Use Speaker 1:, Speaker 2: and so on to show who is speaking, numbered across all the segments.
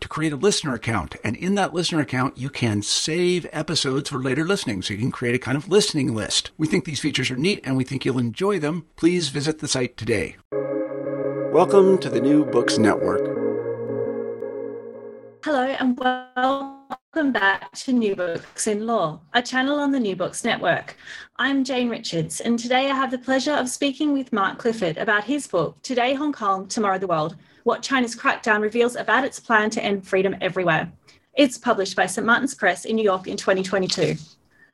Speaker 1: to create a listener account. And in that listener account, you can save episodes for later listening. So you can create a kind of listening list. We think these features are neat and we think you'll enjoy them. Please visit the site today. Welcome to the New Books Network.
Speaker 2: Hello and welcome back to New Books in Law, a channel on the New Books Network. I'm Jane Richards, and today I have the pleasure of speaking with Mark Clifford about his book, Today Hong Kong, Tomorrow the World What China's Crackdown Reveals About Its Plan to End Freedom Everywhere. It's published by St. Martin's Press in New York in 2022.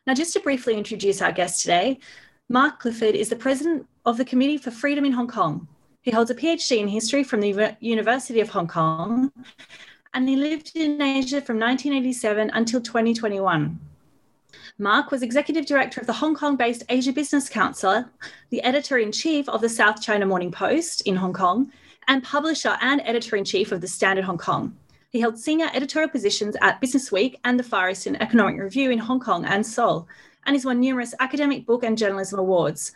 Speaker 2: Now, just to briefly introduce our guest today, Mark Clifford is the president of the Committee for Freedom in Hong Kong. He holds a PhD in history from the University of Hong Kong and he lived in Asia from 1987 until 2021. Mark was executive director of the Hong Kong based Asia Business Council, the editor in chief of the South China Morning Post in Hong Kong, and publisher and editor in chief of the Standard Hong Kong. He held senior editorial positions at Business Week and the Far Eastern Economic Review in Hong Kong and Seoul, and has won numerous academic book and journalism awards.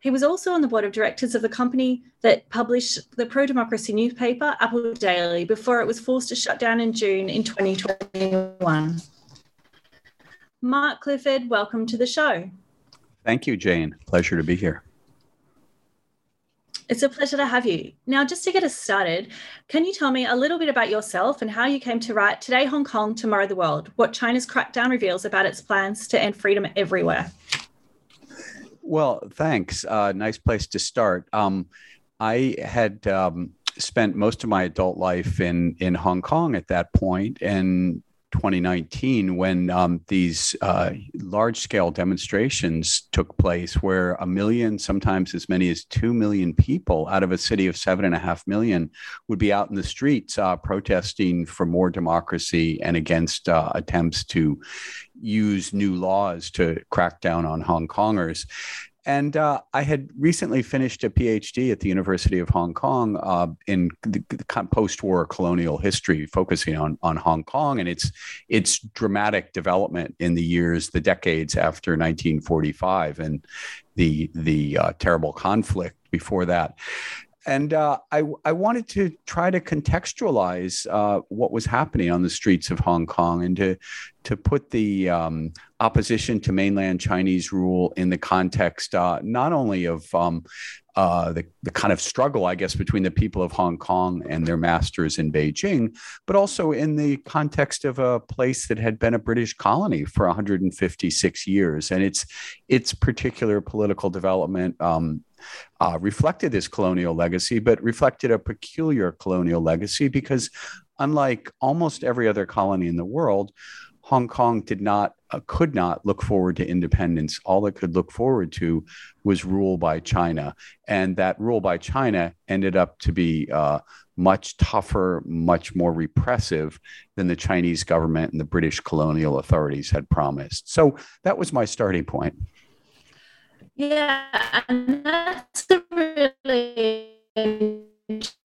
Speaker 2: He was also on the board of directors of the company that published the pro democracy newspaper, Apple Daily, before it was forced to shut down in June in 2021. Mark Clifford, welcome to the show.
Speaker 3: Thank you, Jane. Pleasure to be here.
Speaker 2: It's a pleasure to have you. Now, just to get us started, can you tell me a little bit about yourself and how you came to write Today Hong Kong, Tomorrow the World, what China's crackdown reveals about its plans to end freedom everywhere?
Speaker 3: Well, thanks. Uh, nice place to start. Um, I had um, spent most of my adult life in in Hong Kong at that point, and 2019 when um, these uh, large scale demonstrations took place where a million, sometimes as many as 2 million people out of a city of seven and a half million would be out in the streets uh, protesting for more democracy and against uh, attempts to use new laws to crack down on Hong Kongers. And uh, I had recently finished a PhD at the University of Hong Kong uh, in the, the post-war colonial history, focusing on on Hong Kong and its its dramatic development in the years, the decades after 1945, and the the uh, terrible conflict before that and uh, I, I wanted to try to contextualize uh, what was happening on the streets of Hong Kong and to to put the um, opposition to mainland Chinese rule in the context uh, not only of um, uh, the, the kind of struggle, I guess, between the people of Hong Kong and their masters in Beijing, but also in the context of a place that had been a British colony for 156 years, and its its particular political development um, uh, reflected this colonial legacy, but reflected a peculiar colonial legacy because, unlike almost every other colony in the world, Hong Kong did not, uh, could not look forward to independence. All it could look forward to was rule by China, and that rule by China ended up to be uh, much tougher, much more repressive than the Chinese government and the British colonial authorities had promised. So that was my starting point.
Speaker 2: Yeah, and that's a really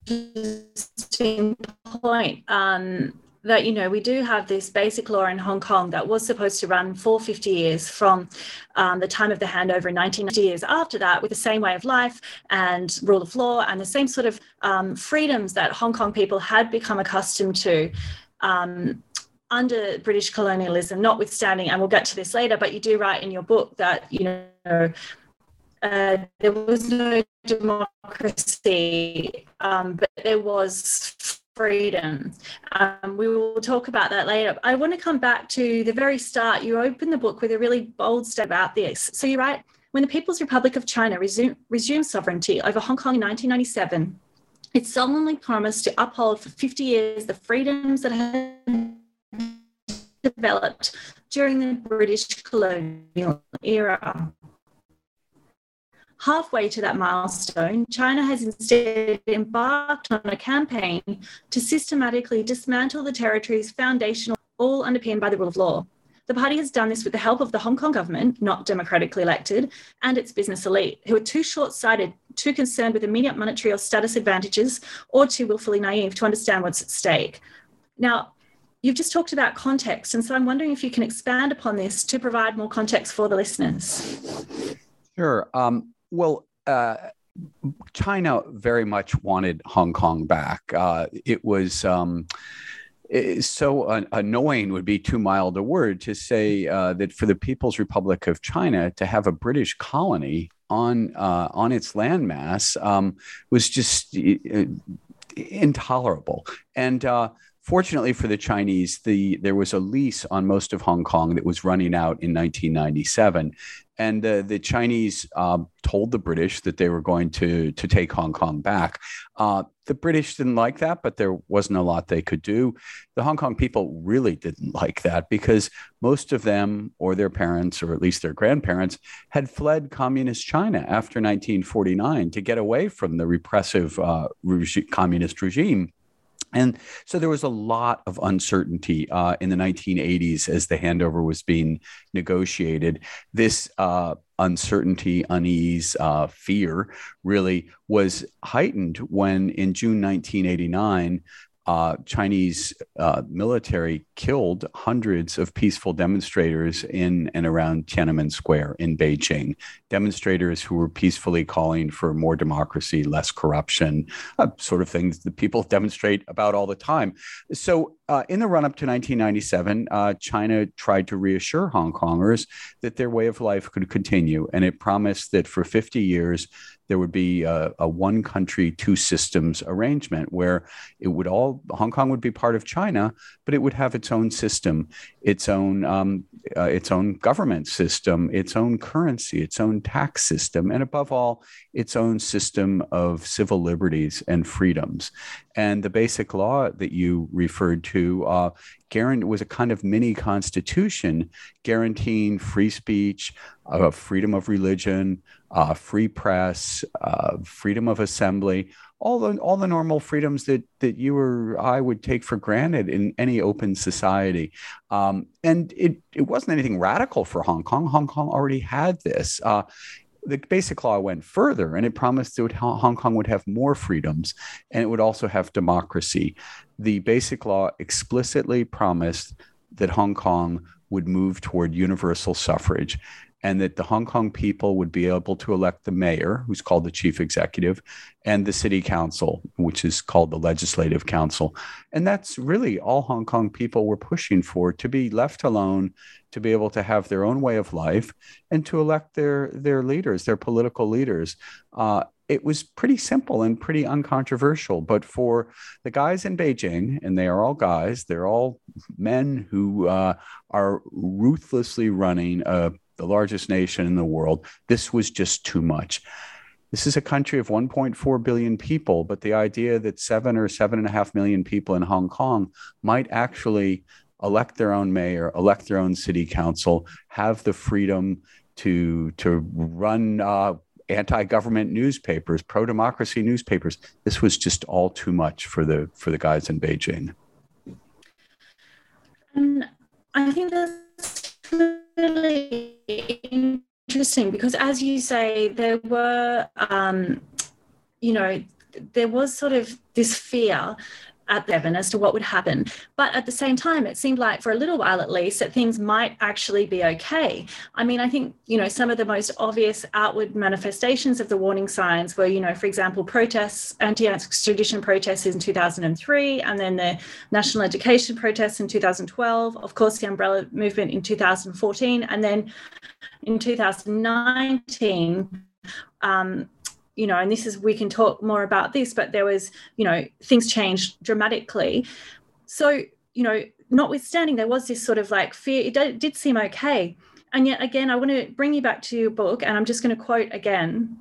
Speaker 2: interesting point. Um, that you know we do have this basic law in Hong Kong that was supposed to run for 50 years from um, the time of the handover in 1990 years after that with the same way of life and rule of law and the same sort of um, freedoms that Hong Kong people had become accustomed to um, under British colonialism, notwithstanding, and we'll get to this later, but you do write in your book that, you know, uh, there was no democracy, um, but there was freedom. Um, we will talk about that later. I want to come back to the very start. You open the book with a really bold statement about this. So you write, when the People's Republic of China resumed, resumed sovereignty over Hong Kong in 1997, it solemnly promised to uphold for 50 years the freedoms that had developed during the British colonial era. Halfway to that milestone, China has instead embarked on a campaign to systematically dismantle the territory's foundational, all underpinned by the rule of law. The party has done this with the help of the Hong Kong government, not democratically elected, and its business elite, who are too short sighted, too concerned with immediate monetary or status advantages, or too willfully naive to understand what's at stake. Now, you've just talked about context, and so I'm wondering if you can expand upon this to provide more context for the listeners.
Speaker 3: Sure. Um, well, uh, China very much wanted Hong Kong back. Uh, it was. Um, so annoying would be too mild a word to say uh, that for the People's Republic of China to have a British colony on uh, on its landmass um, was just uh, intolerable. And uh, Fortunately for the Chinese, the there was a lease on most of Hong Kong that was running out in 1997, and uh, the Chinese uh, told the British that they were going to to take Hong Kong back. Uh, the British didn't like that, but there wasn't a lot they could do. The Hong Kong people really didn't like that because most of them, or their parents, or at least their grandparents, had fled communist China after 1949 to get away from the repressive uh, communist regime. And so there was a lot of uncertainty uh, in the 1980s as the handover was being negotiated. This uh, uncertainty, unease, uh, fear really was heightened when in June 1989, uh, Chinese uh, military killed hundreds of peaceful demonstrators in and around Tiananmen Square in Beijing. Demonstrators who were peacefully calling for more democracy, less corruption, uh, sort of things that people demonstrate about all the time. So, uh, in the run up to 1997, uh, China tried to reassure Hong Kongers that their way of life could continue, and it promised that for 50 years, there would be a, a, one country, two systems arrangement where it would all, Hong Kong would be part of China, but it would have its own system, its own, um, uh, its own government system, its own currency, its own tax system, and above all, its own system of civil liberties and freedoms. And the basic law that you referred to uh, was a kind of mini constitution guaranteeing free speech, uh, freedom of religion, uh, free press, uh, freedom of assembly, all the all the normal freedoms that that you or I would take for granted in any open society. Um, and it it wasn't anything radical for Hong Kong. Hong Kong already had this. Uh, the basic law went further and it promised that Hong Kong would have more freedoms and it would also have democracy. The basic law explicitly promised that Hong Kong would move toward universal suffrage and that the Hong Kong people would be able to elect the mayor, who's called the chief executive, and the city council, which is called the legislative council. And that's really all Hong Kong people were pushing for to be left alone, to be able to have their own way of life, and to elect their, their leaders, their political leaders. Uh, it was pretty simple and pretty uncontroversial. But for the guys in Beijing, and they are all guys, they're all men who uh, are ruthlessly running a the largest nation in the world. This was just too much. This is a country of 1.4 billion people, but the idea that seven or seven and a half million people in Hong Kong might actually elect their own mayor, elect their own city council, have the freedom to to run uh, anti-government newspapers, pro-democracy newspapers. This was just all too much for the for the guys in Beijing.
Speaker 2: And I think that's really interesting because, as you say, there were, um, you know, there was sort of this fear at seven as to what would happen. But at the same time, it seemed like for a little while at least that things might actually be okay. I mean, I think, you know, some of the most obvious outward manifestations of the warning signs were, you know, for example, protests, anti extradition protests in 2003, and then the national education protests in 2012, of course, the umbrella movement in 2014, and then in 2019. Um, you know, and this is, we can talk more about this, but there was, you know, things changed dramatically. So, you know, notwithstanding, there was this sort of like fear, it did, seem okay. And yet again, I want to bring you back to your book, and I'm just going to quote again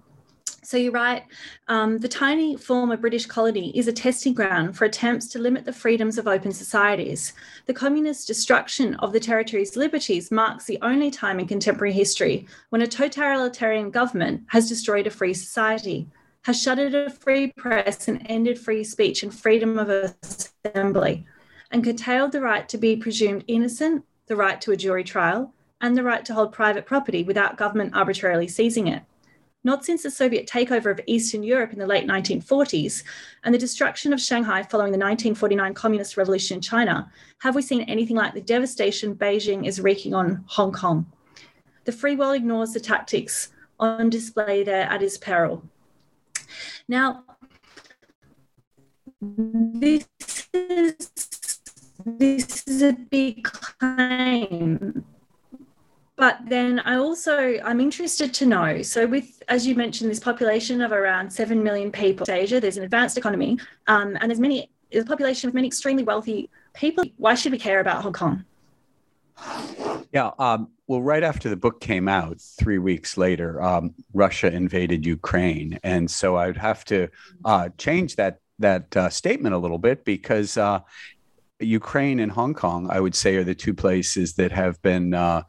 Speaker 2: so you write, um, the tiny former British colony is a testing ground for attempts to limit the freedoms of open societies. The communist destruction of the territory's liberties marks the only time in contemporary history when a totalitarian government has destroyed a free society, has shuttered a free press and ended free speech and freedom of assembly, and curtailed the right to be presumed innocent, the right to a jury trial, and the right to hold private property without government arbitrarily seizing it not since the Soviet takeover of Eastern Europe in the late 1940s and the destruction of Shanghai following the 1949 Communist Revolution in China have we seen anything like the devastation Beijing is wreaking on Hong Kong. The free world ignores the tactics on display there at its peril. Now, this is, this is a big claim but then I also I'm interested to know. So with as you mentioned, this population of around seven million people in Asia, there's an advanced economy, um, and there's many there's a population of many extremely wealthy people. Why should we care about Hong Kong?
Speaker 3: Yeah. Um, well, right after the book came out, three weeks later, um, Russia invaded Ukraine, and so I'd have to uh, change that that uh, statement a little bit because uh, Ukraine and Hong Kong, I would say, are the two places that have been uh,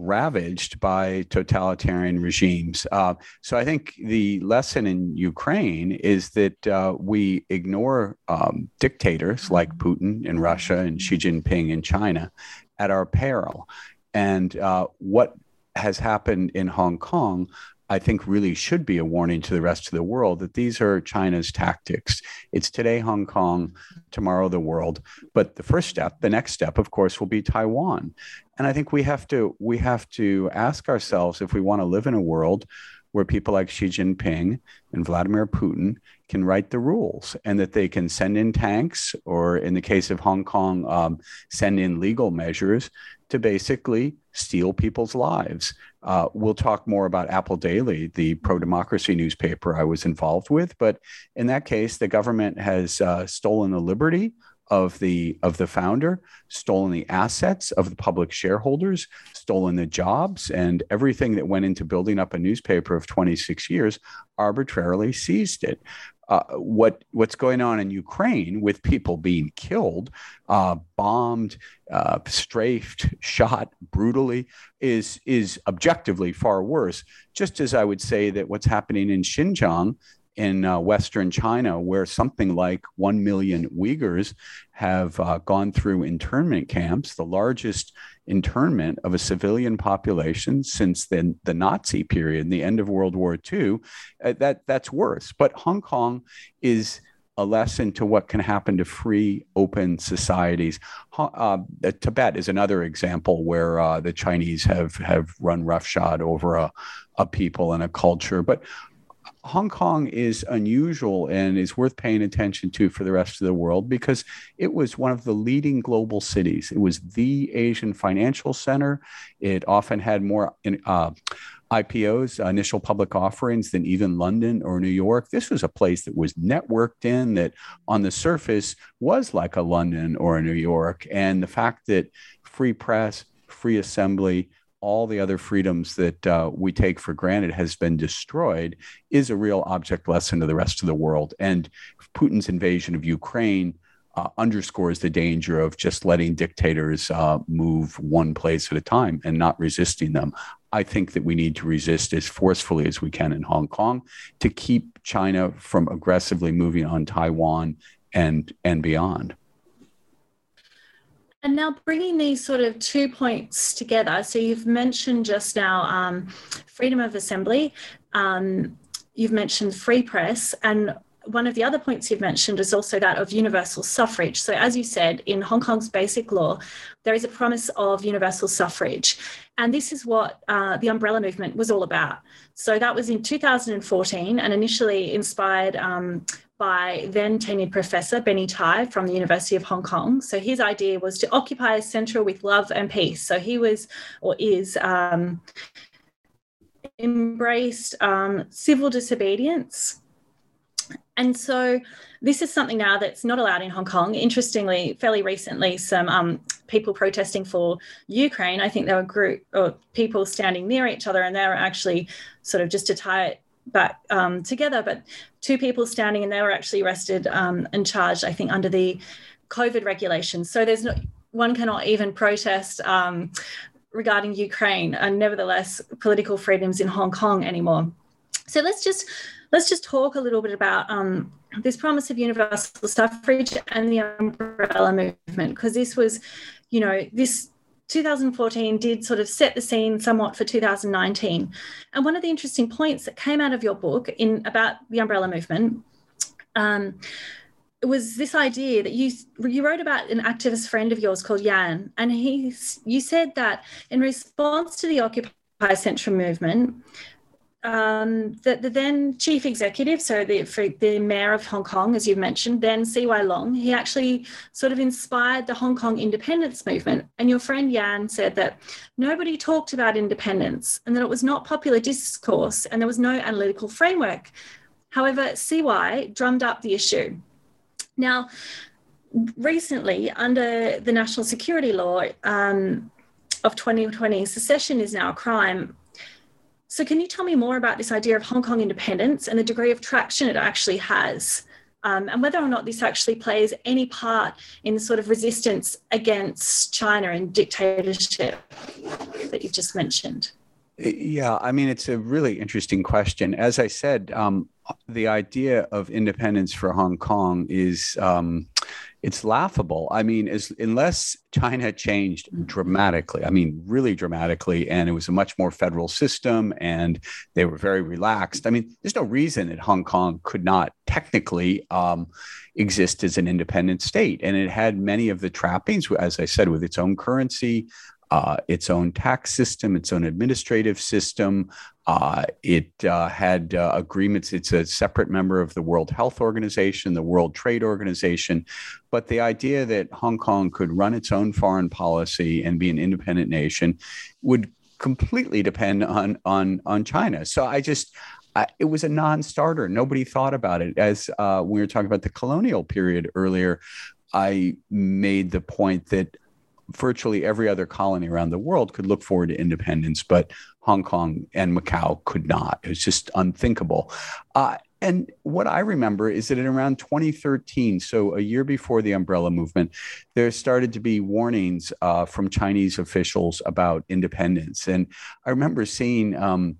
Speaker 3: ravaged by totalitarian regimes. Uh, so I think the lesson in Ukraine is that uh, we ignore um, dictators like Putin in Russia and Xi Jinping in China at our peril. And uh, what has happened in Hong Kong I think really should be a warning to the rest of the world that these are China's tactics. It's today Hong Kong, tomorrow the world. But the first step, the next step, of course, will be Taiwan. And I think we have to we have to ask ourselves if we want to live in a world where people like Xi Jinping and Vladimir Putin can write the rules and that they can send in tanks or, in the case of Hong Kong, um, send in legal measures to basically steal people's lives. Uh, we'll talk more about Apple Daily, the pro democracy newspaper I was involved with. But in that case, the government has uh, stolen the liberty of the of the founder, stolen the assets of the public shareholders, stolen the jobs, and everything that went into building up a newspaper of 26 years, arbitrarily seized it. Uh, what what's going on in Ukraine with people being killed, uh, bombed, uh, strafed, shot brutally is is objectively far worse. Just as I would say that what's happening in Xinjiang in uh, Western China, where something like 1 million Uyghurs have uh, gone through internment camps, the largest internment of a civilian population since the, the Nazi period, the end of World War II, uh, that, that's worse. But Hong Kong is a lesson to what can happen to free, open societies. Uh, Tibet is another example where uh, the Chinese have have run roughshod over a, a people and a culture. But Hong Kong is unusual and is worth paying attention to for the rest of the world because it was one of the leading global cities. It was the Asian financial center. It often had more uh, IPOs, initial public offerings, than even London or New York. This was a place that was networked in, that on the surface was like a London or a New York. And the fact that free press, free assembly, all the other freedoms that uh, we take for granted has been destroyed is a real object lesson to the rest of the world. And Putin's invasion of Ukraine uh, underscores the danger of just letting dictators uh, move one place at a time and not resisting them. I think that we need to resist as forcefully as we can in Hong Kong to keep China from aggressively moving on Taiwan and and beyond.
Speaker 2: And now bringing these sort of two points together. So you've mentioned just now um, freedom of assembly. Um, you've mentioned free press, and one of the other points you've mentioned is also that of universal suffrage. So, as you said, in Hong Kong's basic law, there is a promise of universal suffrage. And this is what uh, the umbrella movement was all about. So, that was in 2014 and initially inspired um, by then tenured professor Benny Tai from the University of Hong Kong. So, his idea was to occupy a central with love and peace. So, he was or is. Um, embraced um, civil disobedience and so this is something now that's not allowed in Hong Kong. Interestingly, fairly recently, some um, people protesting for Ukraine, I think there were group or people standing near each other, and they were actually sort of just to tie it back um, together. But two people standing, and they were actually arrested um, and charged, I think, under the COVID regulations. So there's no one cannot even protest um, regarding Ukraine, and nevertheless, political freedoms in Hong Kong anymore. So let's just let's just talk a little bit about um, this promise of universal suffrage and the umbrella movement, because this was, you know, this 2014 did sort of set the scene somewhat for 2019. And one of the interesting points that came out of your book in about the umbrella movement um, was this idea that you you wrote about an activist friend of yours called Yan, and he you said that in response to the Occupy Central movement, um, the, the, then chief executive, so the, the mayor of Hong Kong, as you've mentioned, then CY Leung, he actually sort of inspired the Hong Kong independence movement. And your friend Yan said that nobody talked about independence and that it was not popular discourse and there was no analytical framework. However, CY drummed up the issue. Now, recently, under the national security law um, of 2020, secession is now a crime so, can you tell me more about this idea of Hong Kong independence and the degree of traction it actually has? Um, and whether or not this actually plays any part in the sort of resistance against China and dictatorship that you've just mentioned?
Speaker 3: Yeah, I mean, it's a really interesting question. As I said, um, the idea of independence for Hong Kong is um, it's laughable. I mean, as, unless China changed dramatically, I mean, really dramatically, and it was a much more federal system and they were very relaxed. I mean, there's no reason that Hong Kong could not technically um, exist as an independent state. And it had many of the trappings, as I said, with its own currency, uh, its own tax system, its own administrative system. Uh, it uh, had uh, agreements. It's a separate member of the World Health Organization, the World Trade Organization. But the idea that Hong Kong could run its own foreign policy and be an independent nation would completely depend on on on China. So I just it was a non-starter. Nobody thought about it. As uh, we were talking about the colonial period earlier, I made the point that virtually every other colony around the world could look forward to independence, but Hong Kong and Macau could not. It was just unthinkable. Uh, and what I remember is that in around 2013, so a year before the umbrella movement, there started to be warnings uh, from Chinese officials about independence. And I remember seeing um,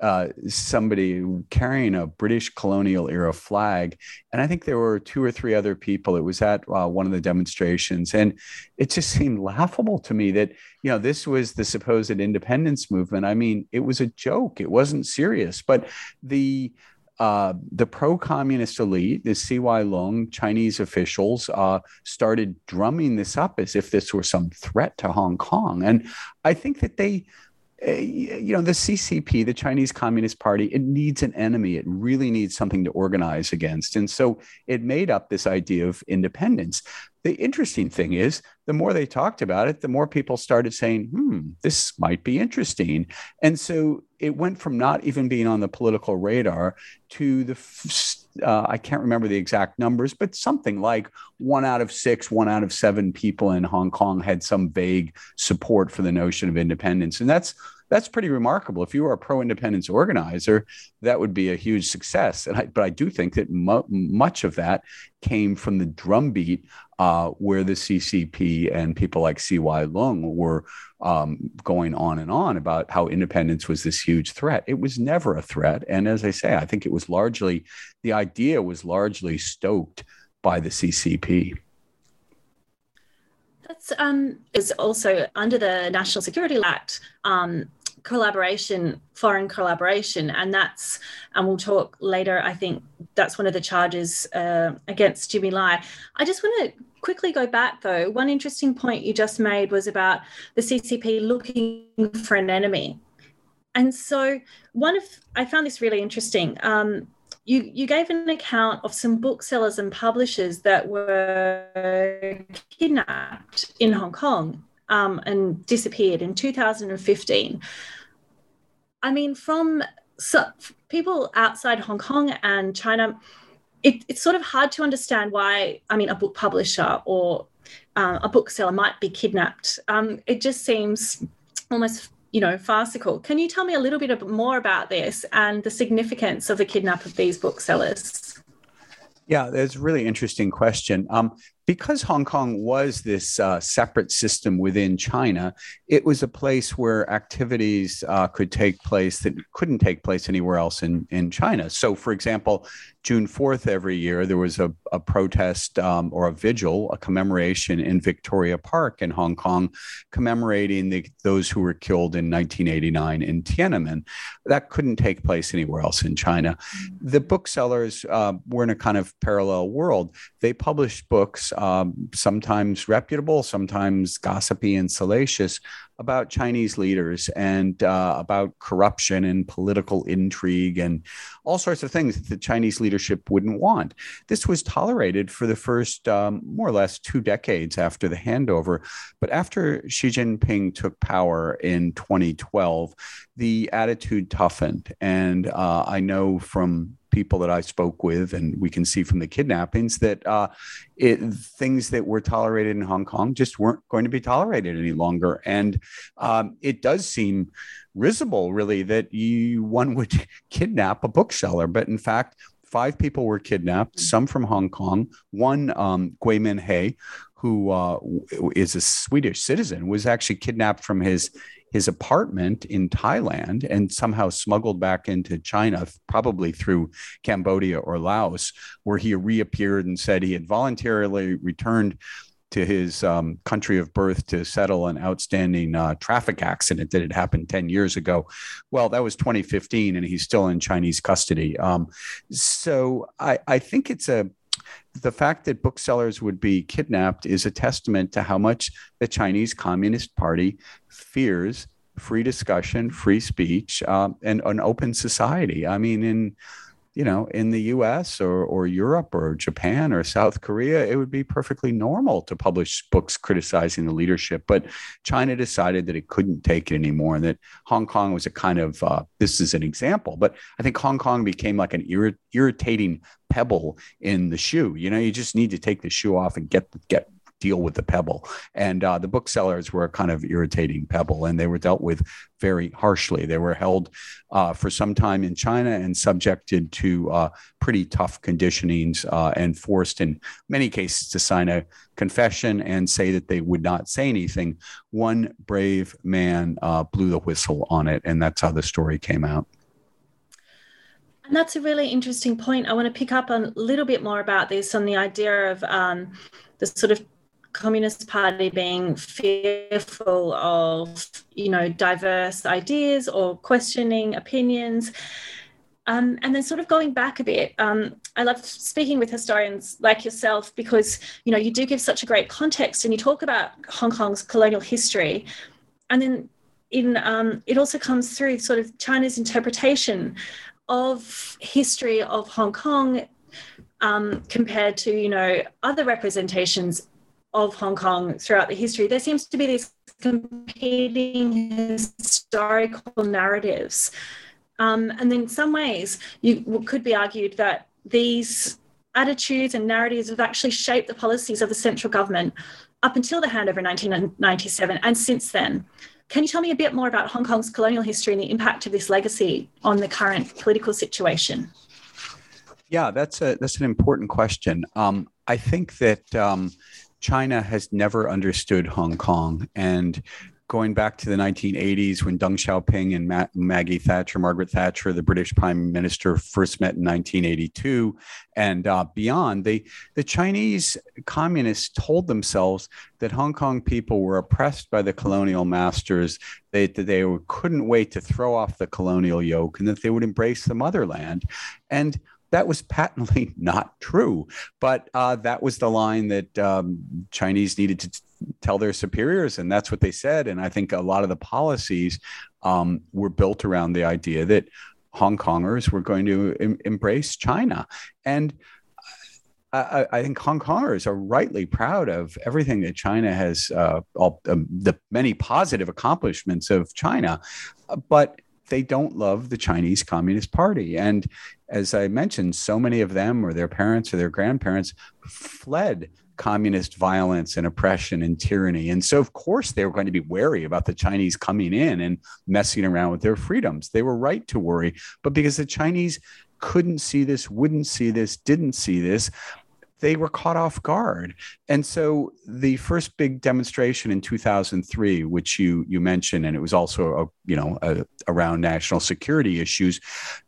Speaker 3: uh, somebody carrying a British colonial era flag. And I think there were two or three other people. It was at uh, one of the demonstrations. And it just seemed laughable to me that, you know, this was the supposed independence movement. I mean, it was a joke, it wasn't serious. But the uh, the pro-communist elite, the CY Leung Chinese officials, uh, started drumming this up as if this were some threat to Hong Kong, and I think that they you know the ccp the chinese communist party it needs an enemy. It really needs something to organize against. And so it made up this idea of independence. The interesting thing is the more they talked about it the more people started saying hmm this might be interesting. And so it went from not even being on the political radar to the uh, I can't remember the exact numbers, but something like one out of six, one out of seven people in Hong Kong had some vague support for the notion of independence, and that's that's pretty remarkable. If you were a pro-independence organizer, that would be a huge success. And I, but I do think that mu- much of that came from the drumbeat uh, where the CCP and people like CY Leung were um, going on and on about how independence was this huge threat. It was never a threat. And as I say, I think it was largely, the idea was largely stoked by the CCP.
Speaker 2: That's um, is also under the National Security Act. Um, collaboration, foreign collaboration, and that's, and we'll talk later. I think that's one of the charges uh, against Jimmy Lai. I just want to quickly go back though. One interesting point you just made was about the CCP looking for an enemy, and so one of I found this really interesting. Um, you, you gave an account of some booksellers and publishers that were kidnapped in Hong Kong um, and disappeared in 2015. I mean, from so, people outside Hong Kong and China, it, it's sort of hard to understand why, I mean, a book publisher or uh, a bookseller might be kidnapped. Um, it just seems almost you know, farcical. Can you tell me a little bit more about this and the significance of the kidnap of these booksellers?
Speaker 3: Yeah, that's a really interesting question. Um, because Hong Kong was this uh, separate system within China, it was a place where activities uh, could take place that couldn't take place anywhere else in, in China. So, for example, June 4th every year, there was a, a protest um, or a vigil, a commemoration in Victoria Park in Hong Kong, commemorating the, those who were killed in 1989 in Tiananmen. That couldn't take place anywhere else in China. The booksellers uh, were in a kind of parallel world. They published books, um, sometimes reputable, sometimes gossipy and salacious, about Chinese leaders and uh, about corruption and political intrigue and all sorts of things that the Chinese leadership wouldn't want. This was tolerated for the first um, more or less two decades after the handover. But after Xi Jinping took power in 2012, the attitude toughened. And uh, I know from people that I spoke with, and we can see from the kidnappings that uh, it, things that were tolerated in Hong Kong just weren't going to be tolerated any longer. And um, it does seem risible, really, that you one would kidnap a bookseller, but in fact. Five people were kidnapped, some from Hong Kong. One, um, Gui Minhai, who uh, is a Swedish citizen, was actually kidnapped from his his apartment in Thailand and somehow smuggled back into China, probably through Cambodia or Laos, where he reappeared and said he had voluntarily returned to his um, country of birth to settle an outstanding uh, traffic accident that had happened 10 years ago. Well, that was 2015, and he's still in Chinese custody. Um, so I, I think it's a the fact that booksellers would be kidnapped is a testament to how much the Chinese Communist Party fears free discussion, free speech, um, and an open society. I mean, in you know, in the US or, or Europe or Japan or South Korea, it would be perfectly normal to publish books criticizing the leadership. But China decided that it couldn't take it anymore and that Hong Kong was a kind of, uh, this is an example, but I think Hong Kong became like an ir- irritating pebble in the shoe. You know, you just need to take the shoe off and get, get deal with the pebble. And uh, the booksellers were a kind of irritating pebble, and they were dealt with very harshly. They were held uh, for some time in China and subjected to uh, pretty tough conditionings uh, and forced, in many cases, to sign a confession and say that they would not say anything. One brave man uh, blew the whistle on it, and that's how the story came out.
Speaker 2: And that's a really interesting point. I want to pick up a little bit more about this on the idea of um, the sort of Communist Party being fearful of, you know, diverse ideas or questioning opinions. Um, and then sort of going back a bit, um, I love speaking with historians like yourself because, you know, you do give such a great context and you talk about Hong Kong's colonial history. And then in um, it also comes through sort of China's interpretation of history of Hong Kong um, compared to, you know, other representations of Hong Kong throughout the history, there seems to be these competing historical narratives. Um, and in some ways, you could be argued that these attitudes and narratives have actually shaped the policies of the central government up until the handover in 1997 and since then. Can you tell me a bit more about Hong Kong's colonial history and the impact of this legacy on the current political situation?
Speaker 3: Yeah, that's a that's an important question. Um, I think that um, China has never understood Hong Kong. And going back to the 1980s when Deng Xiaoping and Ma- Maggie Thatcher, Margaret Thatcher, the British Prime Minister, first met in 1982, and uh, beyond, they the Chinese communists told themselves that Hong Kong people were oppressed by the colonial masters. They that they couldn't wait to throw off the colonial yoke, and that they would embrace the motherland, and that was patently not true. But uh, that was the line that um, Chinese needed to tell their superiors, and that's what they said. And I think a lot of the policies um, were built around the idea that Hong Kongers were going to em- embrace China, and I, I, think Hong Kongers are rightly proud of everything that China has, uh, all um, the many positive accomplishments of China, but they don't love the Chinese Communist Party. And as I mentioned, so many of them or their parents or their grandparents fled communist violence and oppression and tyranny. And so, of course, they were going to be wary about the Chinese coming in and messing around with their freedoms. They were right to worry. But because the Chinese couldn't see this, wouldn't see this, didn't see this, they were caught off guard. And so the first big demonstration in 2003, which you you mentioned, and it was also a, you know a, around national security issues,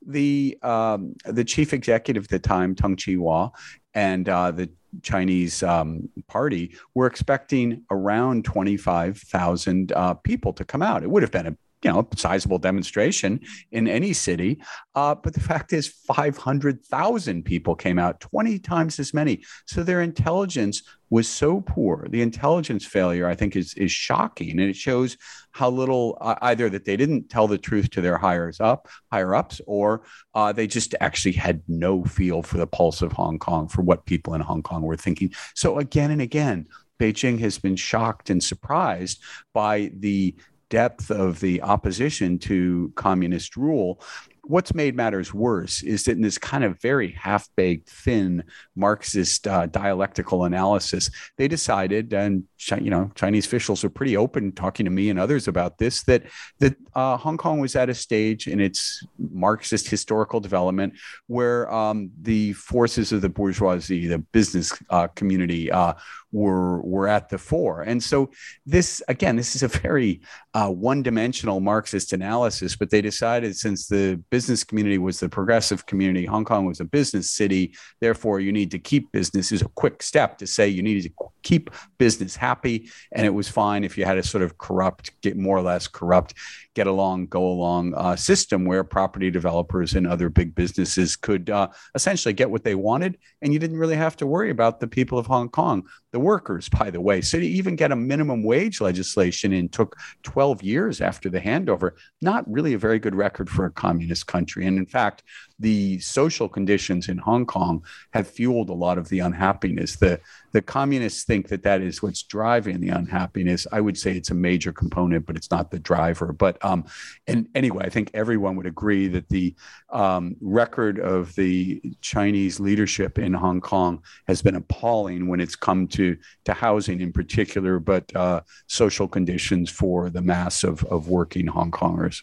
Speaker 3: the um, the chief executive at the time, Tung Chee Hwa, and uh, the Chinese um, party were expecting around 25,000 uh, people to come out. It would have been a you know, a sizable demonstration in any city. Uh, but the fact is, 500,000 people came out, 20 times as many. So their intelligence was so poor. The intelligence failure, I think, is is shocking, and it shows how little uh, either that they didn't tell the truth to their higher up, higher ups, or uh, they just actually had no feel for the pulse of Hong Kong, for what people in Hong Kong were thinking. So again and again, Beijing has been shocked and surprised by the depth of the opposition to communist rule what's made matters worse is that in this kind of very half-baked, thin Marxist uh, dialectical analysis, they decided, and you know, Chinese officials are pretty open talking to me and others about this, that that uh, Hong Kong was at a stage in its Marxist historical development where um, the forces of the bourgeoisie, the business uh, community, uh, were were at the fore. And so this again, this is a very uh, one-dimensional Marxist analysis, but they decided since the business community was the progressive community, Hong Kong was a business city, therefore you need to keep business is a quick step to say you needed to keep business happy, and it was fine if you had a sort of corrupt, get more or less corrupt get along, go along uh, system where property developers and other big businesses could uh, essentially get what they wanted. And you didn't really have to worry about the people of Hong Kong, the workers, by the way. So to even get a minimum wage legislation in took 12 years after the handover, not really a very good record for a communist country. And in fact, the social conditions in Hong Kong have fueled a lot of the unhappiness. The the communists think that that is what's driving the unhappiness. I would say it's a major component, but it's not the driver. But um, and anyway, I think everyone would agree that the um, record of the Chinese leadership in Hong Kong has been appalling when it's come to to housing in particular, but uh, social conditions for the mass of of working Hong Kongers.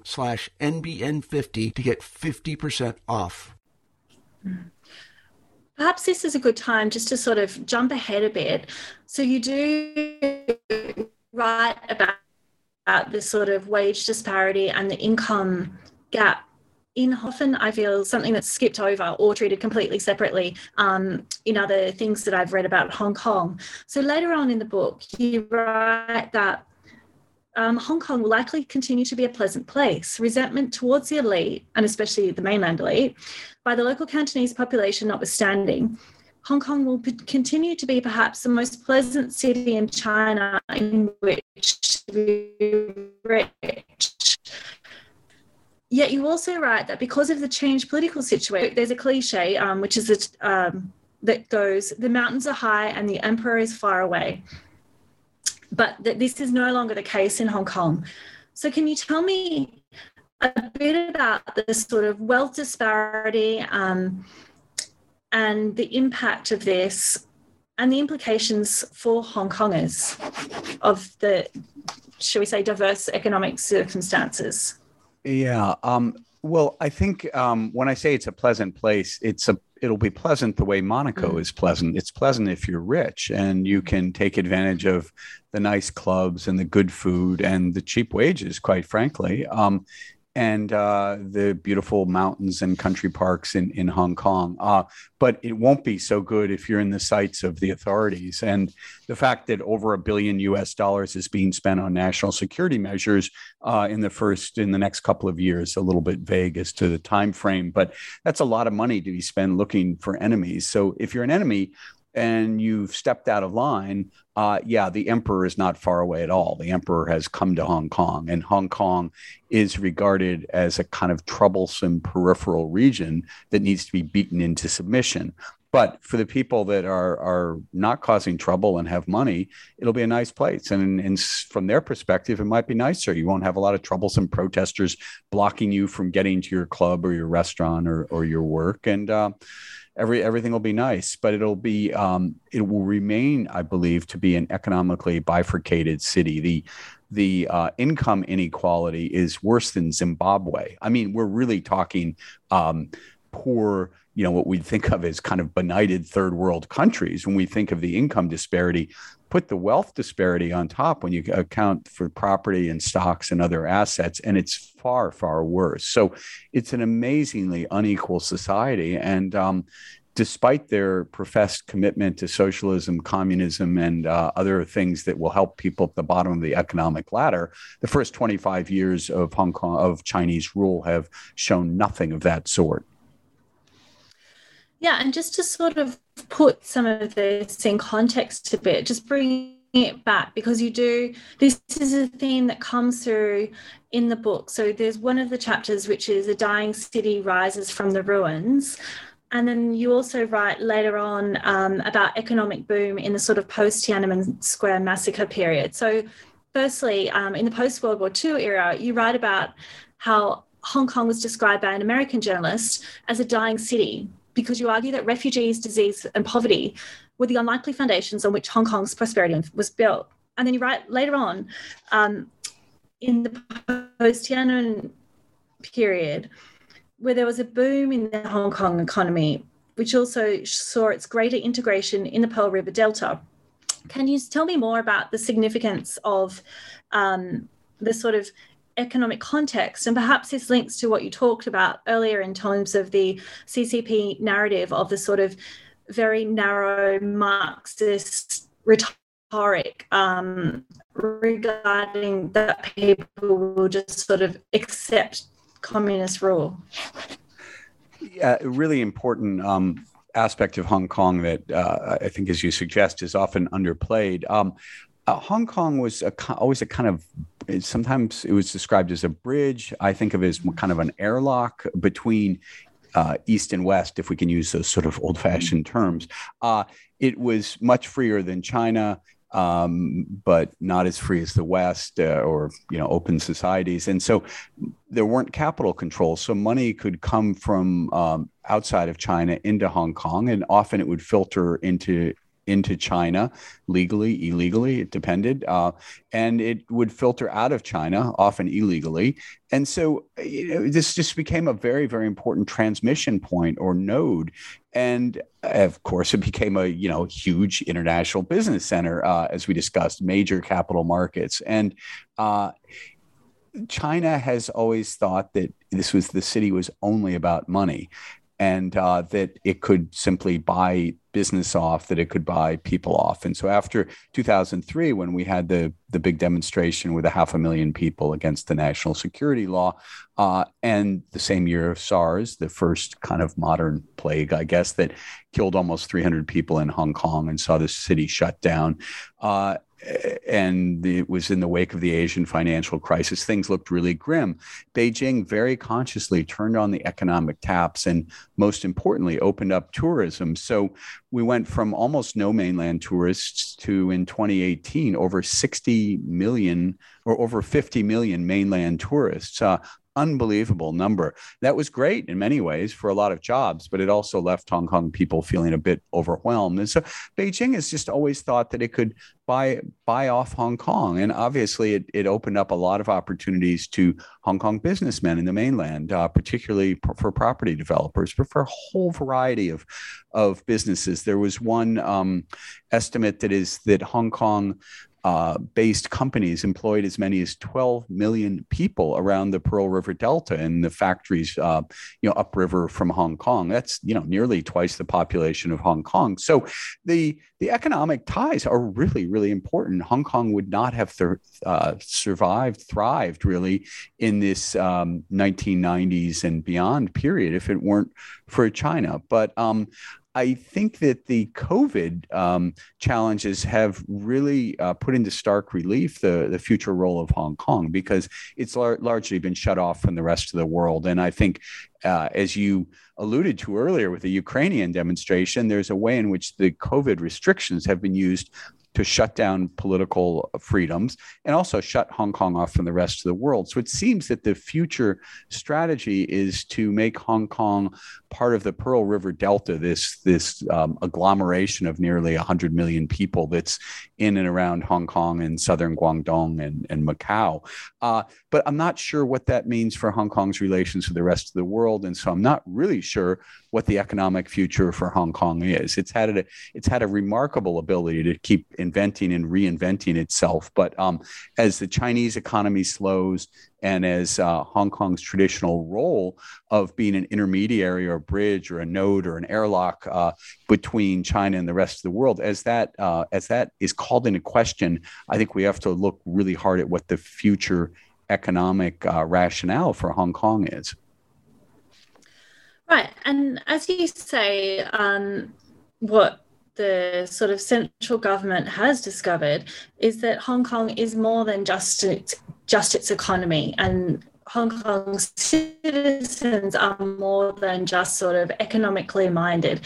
Speaker 1: slash NBN50 to get 50% off.
Speaker 2: Perhaps this is a good time just to sort of jump ahead a bit. So you do write about, about this sort of wage disparity and the income gap in often I feel something that's skipped over or treated completely separately um, in other things that I've read about Hong Kong. So later on in the book, you write that um, Hong Kong will likely continue to be a pleasant place. Resentment towards the elite, and especially the mainland elite, by the local Cantonese population notwithstanding, Hong Kong will continue to be perhaps the most pleasant city in China in which to be rich. Yet you also write that because of the changed political situation, there's a cliche, um, which is um, that goes, the mountains are high and the emperor is far away. But that this is no longer the case in Hong Kong. So can you tell me a bit about the sort of wealth disparity um, and the impact of this and the implications for Hong Kongers of the, shall we say, diverse economic circumstances?
Speaker 3: Yeah. Um, well, I think um, when I say it's a pleasant place, it's a it'll be pleasant the way Monaco
Speaker 2: Mm.
Speaker 3: is pleasant. It's pleasant if you're rich and you can take advantage of the nice clubs and the good food and the cheap wages, quite frankly. Um, and uh, the beautiful mountains and country parks in, in Hong Kong. Uh, but it won't be so good if you're in the sights of the authorities. And the fact that over a billion US dollars is being spent on national security measures uh, in the first, in the next couple of years, a little bit vague as to the time frame, but that's a lot of money to be spent looking for enemies. So if you're an enemy, and you've stepped out of line, uh, yeah, the emperor is not far away at all. The emperor has come to Hong Kong, and Hong Kong is regarded as a kind of troublesome peripheral region that needs to be beaten into submission. But for the people that are are not causing trouble and have money, it'll be a nice place. And, and from their perspective, it might be nicer. You won't have a lot of troublesome protesters blocking you from getting to your club or your restaurant or, or your work. And uh, every everything will be nice, but it'll be um, it will remain, I believe, to be an economically bifurcated city. The the uh, income inequality is worse than Zimbabwe. I mean, we're really talking um, poor. You know what we think of as kind of benighted third world countries when we think of the income disparity. Put the wealth disparity on top when you account for property and stocks and other assets, and it's far, far worse. So it's an amazingly unequal society. And um, despite their professed commitment to socialism, communism, and uh, other things that will help people at the bottom of the economic ladder, the first 25 years of Hong Kong of Chinese rule have shown nothing of that sort.
Speaker 2: Yeah, and just to sort of put some of this in context a bit, just bringing it back because you do, this is a theme that comes through in the book. So there's one of the chapters which is A Dying City Rises from the Ruins. And then you also write later on um, about economic boom in the sort of post Tiananmen Square massacre period. So, firstly, um, in the post World War II era, you write about how Hong Kong was described by an American journalist as a dying city because you argue that refugees, disease, and poverty were the unlikely foundations on which Hong Kong's prosperity was built. And then you write later on um, in the post Tiananmen period, where there was a boom in the Hong Kong economy, which also saw its greater integration in the Pearl River Delta. Can you tell me more about the significance of um, the sort of economic context? And perhaps this links to what you talked about earlier in terms of the CCP narrative of the sort of very narrow Marxist rhetoric um, regarding that people will just sort of accept communist rule.
Speaker 3: Yeah, really important um, aspect of Hong Kong that uh, I think, as you suggest, is often underplayed. Um, uh, Hong Kong was a, always a kind of sometimes it was described as a bridge. I think of it as kind of an airlock between uh, East and West, if we can use those sort of old fashioned terms. Uh, it was much freer than China. Um, but not as free as the West uh, or you know open societies, and so there weren't capital controls. So money could come from um, outside of China into Hong Kong, and often it would filter into into China legally, illegally, it depended. Uh, and it would filter out of China, often illegally. And so you know, this just became a very, very important transmission point or node. And of course, it became a you know huge international business center, uh, as we discussed, major capital markets. And uh, China has always thought that this was the city was only about money and uh, that it could simply buy business off, that it could buy people off. And so after 2003, when we had the the big demonstration with a half a million people against the national security law, uh, and the same year of SARS, the first kind of modern plague, I guess, that killed almost 300 people in Hong Kong and saw the city shut down. Uh, and it was in the wake of the Asian financial crisis. Things looked really grim. Beijing very consciously turned on the economic taps and, most importantly, opened up tourism. So we went from almost no mainland tourists to, in 2018, over 60 million or over 50 million mainland tourists. Uh, unbelievable number. That was great in many ways for a lot of jobs, but it also left Hong Kong people feeling a bit overwhelmed. And so Beijing has just always thought that it could buy buy off Hong Kong, and obviously it, it opened up a lot of opportunities to Hong Kong businessmen in the mainland, uh, particularly for property developers, but for a whole variety of of businesses. There was one um, estimate that is that Hong Kong uh, based companies employed as many as 12 million people around the Pearl River Delta and the factories, uh, you know, upriver from Hong Kong. That's you know nearly twice the population of Hong Kong. So the the economic ties are really really important. Hong Kong would not have uh, survived, thrived really in this um, 1990s and beyond period if it weren't for China. But um, I think that the COVID um, challenges have really uh, put into stark relief the, the future role of Hong Kong because it's lar- largely been shut off from the rest of the world. And I think, uh, as you alluded to earlier with the Ukrainian demonstration, there's a way in which the COVID restrictions have been used to shut down political freedoms and also shut Hong Kong off from the rest of the world. So it seems that the future strategy is to make Hong Kong part of the Pearl River Delta, this this um, agglomeration of nearly 100 million people that's in and around Hong Kong and southern Guangdong and, and Macau. Uh, but I'm not sure what that means for Hong Kong's relations with the rest of the world, and so I'm not really sure what the economic future for Hong Kong is. It's had a it's had a remarkable ability to keep inventing and reinventing itself, but um, as the Chinese economy slows and as uh, Hong Kong's traditional role of being an intermediary or a bridge or a node or an airlock uh, between China and the rest of the world, as that uh, as that is called into question, I think we have to look really hard at what the future economic uh, rationale for Hong Kong is.
Speaker 2: Right, and as you say, um, what the sort of central government has discovered is that Hong Kong is more than just its, just its economy and Hong Kong's citizens are more than just sort of economically minded.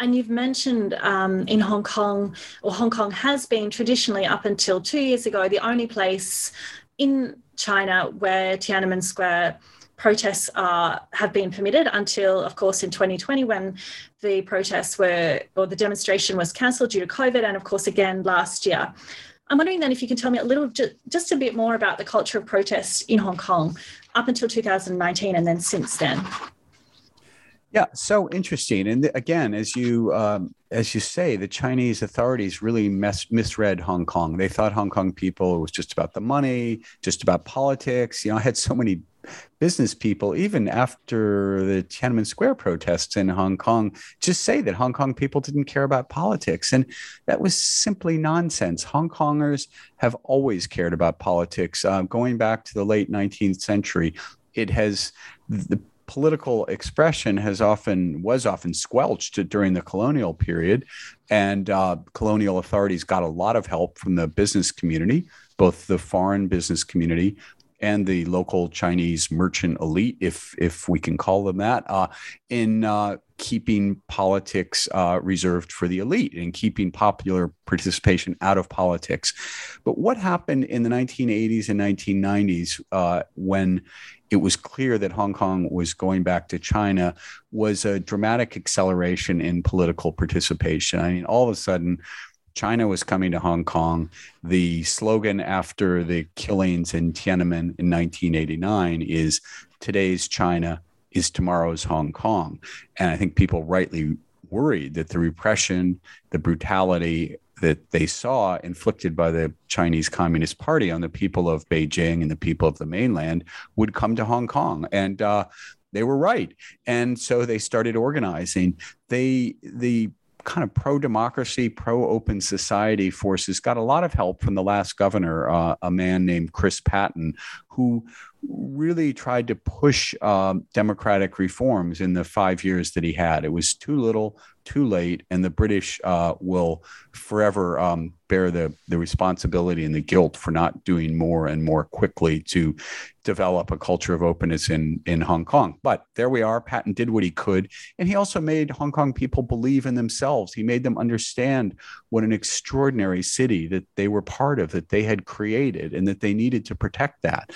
Speaker 2: And you've mentioned um, in Hong Kong, or Hong Kong has been traditionally up until two years ago, the only place in China where Tiananmen Square protests are have been permitted until, of course, in 2020 when the protests were or the demonstration was cancelled due to COVID, and of course again last year. I'm wondering then if you can tell me a little, just a bit more about the culture of protest in Hong Kong up until 2019 and then since then.
Speaker 3: Yeah, so interesting. And again, as you um, as you say, the Chinese authorities really mes- misread Hong Kong. They thought Hong Kong people was just about the money, just about politics. You know, I had so many business people, even after the Tiananmen Square protests in Hong Kong, just say that Hong Kong people didn't care about politics. And that was simply nonsense. Hong Kongers have always cared about politics. Uh, going back to the late 19th century, it has the political expression has often was often squelched during the colonial period and uh, colonial authorities got a lot of help from the business community both the foreign business community and the local Chinese merchant elite, if if we can call them that, uh, in uh, keeping politics uh, reserved for the elite and keeping popular participation out of politics. But what happened in the 1980s and 1990s uh, when it was clear that Hong Kong was going back to China was a dramatic acceleration in political participation. I mean, all of a sudden, China was coming to Hong Kong. The slogan after the killings in Tiananmen in 1989 is today's China is tomorrow's Hong Kong. And I think people rightly worried that the repression, the brutality that they saw inflicted by the Chinese Communist Party on the people of Beijing and the people of the mainland would come to Hong Kong. And uh, they were right. And so they started organizing. They, the kind of pro democracy, pro open society forces got a lot of help from the last governor, uh, a man named Chris Patten, who really tried to push uh, democratic reforms in the five years that he had. It was too little, too late, and the British uh, will forever um, bear the, the responsibility and the guilt for not doing more and more quickly to develop a culture of openness in, in Hong Kong. But there we are. Patten did what he could. And he also made Hong Kong people believe in themselves. He made them understand what an extraordinary city that they were part of, that they had created, and that they needed to protect that.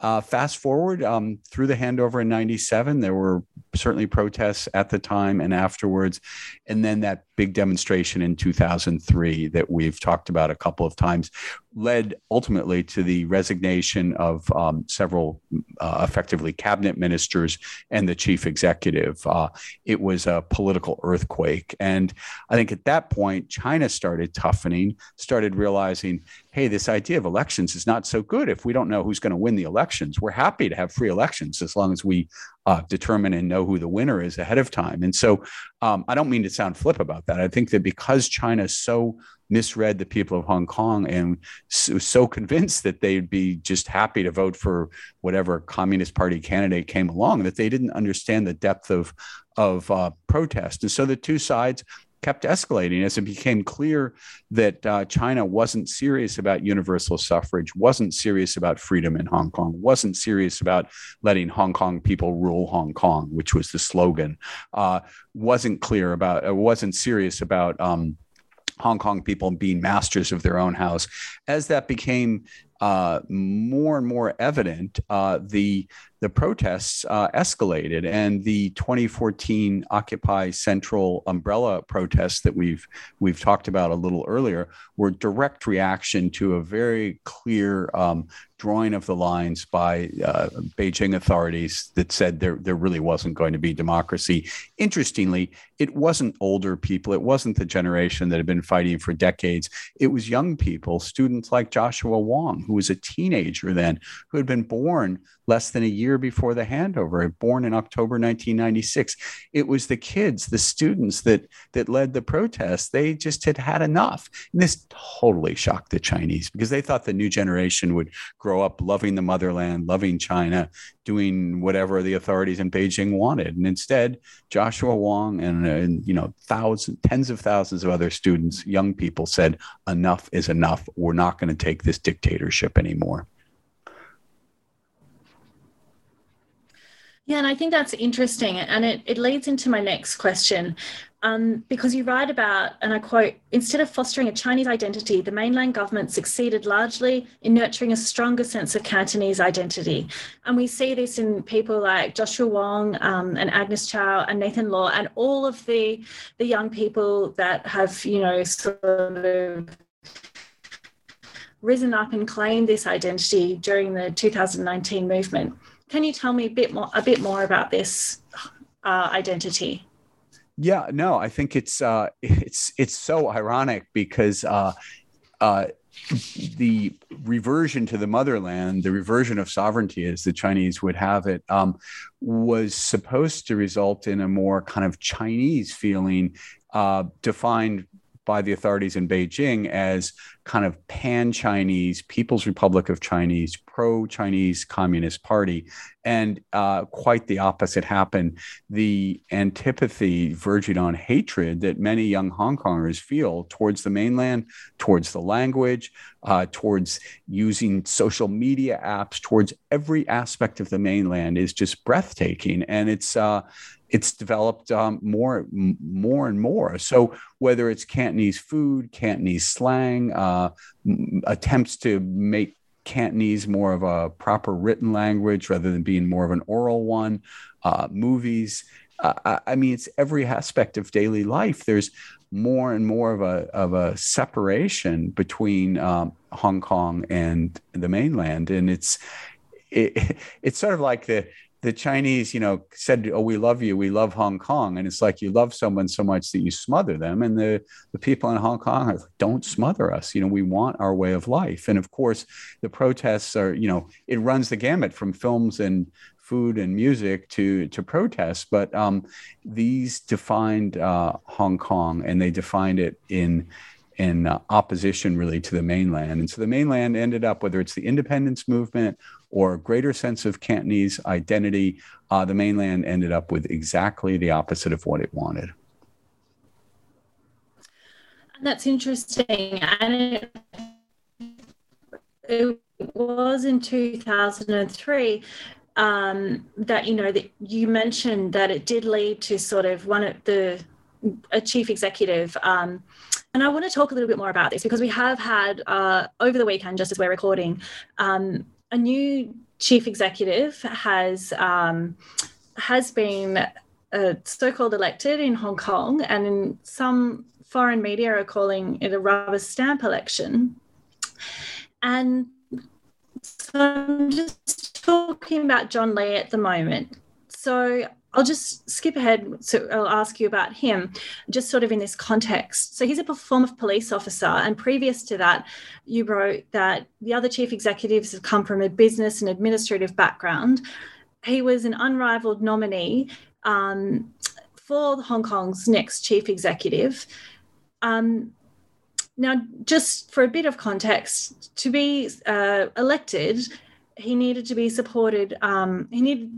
Speaker 3: Uh, fast forward um, through the handover in 97, there were certainly protests at the time and afterwards. And then that big demonstration in 2003 that we've talked about a couple of times led ultimately to the resignation of um, several uh, effectively cabinet ministers and the chief executive. Uh, it was a political earthquake. And I think at that point, China started toughening, started realizing, hey, this idea of elections is not so good if we don't know who's going to win the elections. We're happy to have free elections as long as we uh, determine and know who the winner is ahead of time. And so um, I don't mean to sound flip about that. I think that because China so misread the people of Hong Kong and so, so convinced that they'd be just happy to vote for whatever Communist Party candidate came along that they didn't understand the depth of of uh, protest. And so the two sides kept escalating as it became clear that uh, China wasn't serious about universal suffrage, wasn't serious about freedom in Hong Kong, wasn't serious about letting Hong Kong people rule Hong Kong, which was the slogan, uh, wasn't clear about, uh, wasn't serious about. Um, Hong Kong people being masters of their own house. As that became uh, more and more evident, uh, the the protests uh, escalated, and the 2014 Occupy Central umbrella protests that we've we've talked about a little earlier were direct reaction to a very clear um, drawing of the lines by uh, Beijing authorities that said there there really wasn't going to be democracy. Interestingly, it wasn't older people, it wasn't the generation that had been fighting for decades. It was young people, students like Joshua Wong, who was a teenager then, who had been born less than a year before the handover, born in October 1996. It was the kids, the students that that led the protests. They just had had enough. And this totally shocked the Chinese because they thought the new generation would grow up loving the motherland, loving China, doing whatever the authorities in Beijing wanted. And instead, Joshua Wong and, and you know thousands, tens of thousands of other students, young people said, "Enough is enough. We're not going to take this dictatorship anymore."
Speaker 2: Yeah, and I think that's interesting. And it, it leads into my next question. Um, because you write about, and I quote, instead of fostering a Chinese identity, the mainland government succeeded largely in nurturing a stronger sense of Cantonese identity. And we see this in people like Joshua Wong um, and Agnes Chow and Nathan Law and all of the, the young people that have, you know, sort of risen up and claimed this identity during the 2019 movement. Can you tell me a bit more a bit more about this uh, identity?
Speaker 3: Yeah, no, I think it's uh, it's it's so ironic because uh, uh, the reversion to the motherland, the reversion of sovereignty, as the Chinese would have it, um, was supposed to result in a more kind of Chinese feeling, uh, defined by the authorities in Beijing as kind of pan Chinese, People's Republic of Chinese, pro Chinese Communist Party. And uh, quite the opposite happened. The antipathy verging on hatred that many young Hong Kongers feel towards the mainland, towards the language, uh, towards using social media apps, towards every aspect of the mainland is just breathtaking. And it's, uh, it's developed um, more more and more. So whether it's Cantonese food, Cantonese slang, uh, attempts to make Cantonese more of a proper written language rather than being more of an oral one, uh, movies. Uh, I mean, it's every aspect of daily life. There's more and more of a of a separation between um, Hong Kong and the mainland, and it's it, it's sort of like the the Chinese, you know, said, "Oh, we love you. We love Hong Kong," and it's like you love someone so much that you smother them. And the the people in Hong Kong are like, "Don't smother us. You know, we want our way of life." And of course, the protests are, you know, it runs the gamut from films and food and music to to protests. But um, these defined uh, Hong Kong, and they defined it in in uh, opposition really to the mainland. And so the mainland ended up, whether it's the independence movement or a greater sense of Cantonese identity, uh, the mainland ended up with exactly the opposite of what it wanted.
Speaker 2: That's interesting. And it, was in 2003 um, that, you know, that you mentioned that it did lead to sort of one of the, a chief executive um, and I want to talk a little bit more about this because we have had uh, over the weekend, just as we're recording, um, a new chief executive has um, has been uh, so-called elected in Hong Kong, and in some foreign media are calling it a rubber stamp election. And so I'm just talking about John Lee at the moment. So I'll just skip ahead. So I'll ask you about him, just sort of in this context. So he's a former police officer, and previous to that, you wrote that the other chief executives have come from a business and administrative background. He was an unrivaled nominee um, for Hong Kong's next chief executive. Um, now, just for a bit of context, to be uh, elected, he needed to be supported. Um, he needed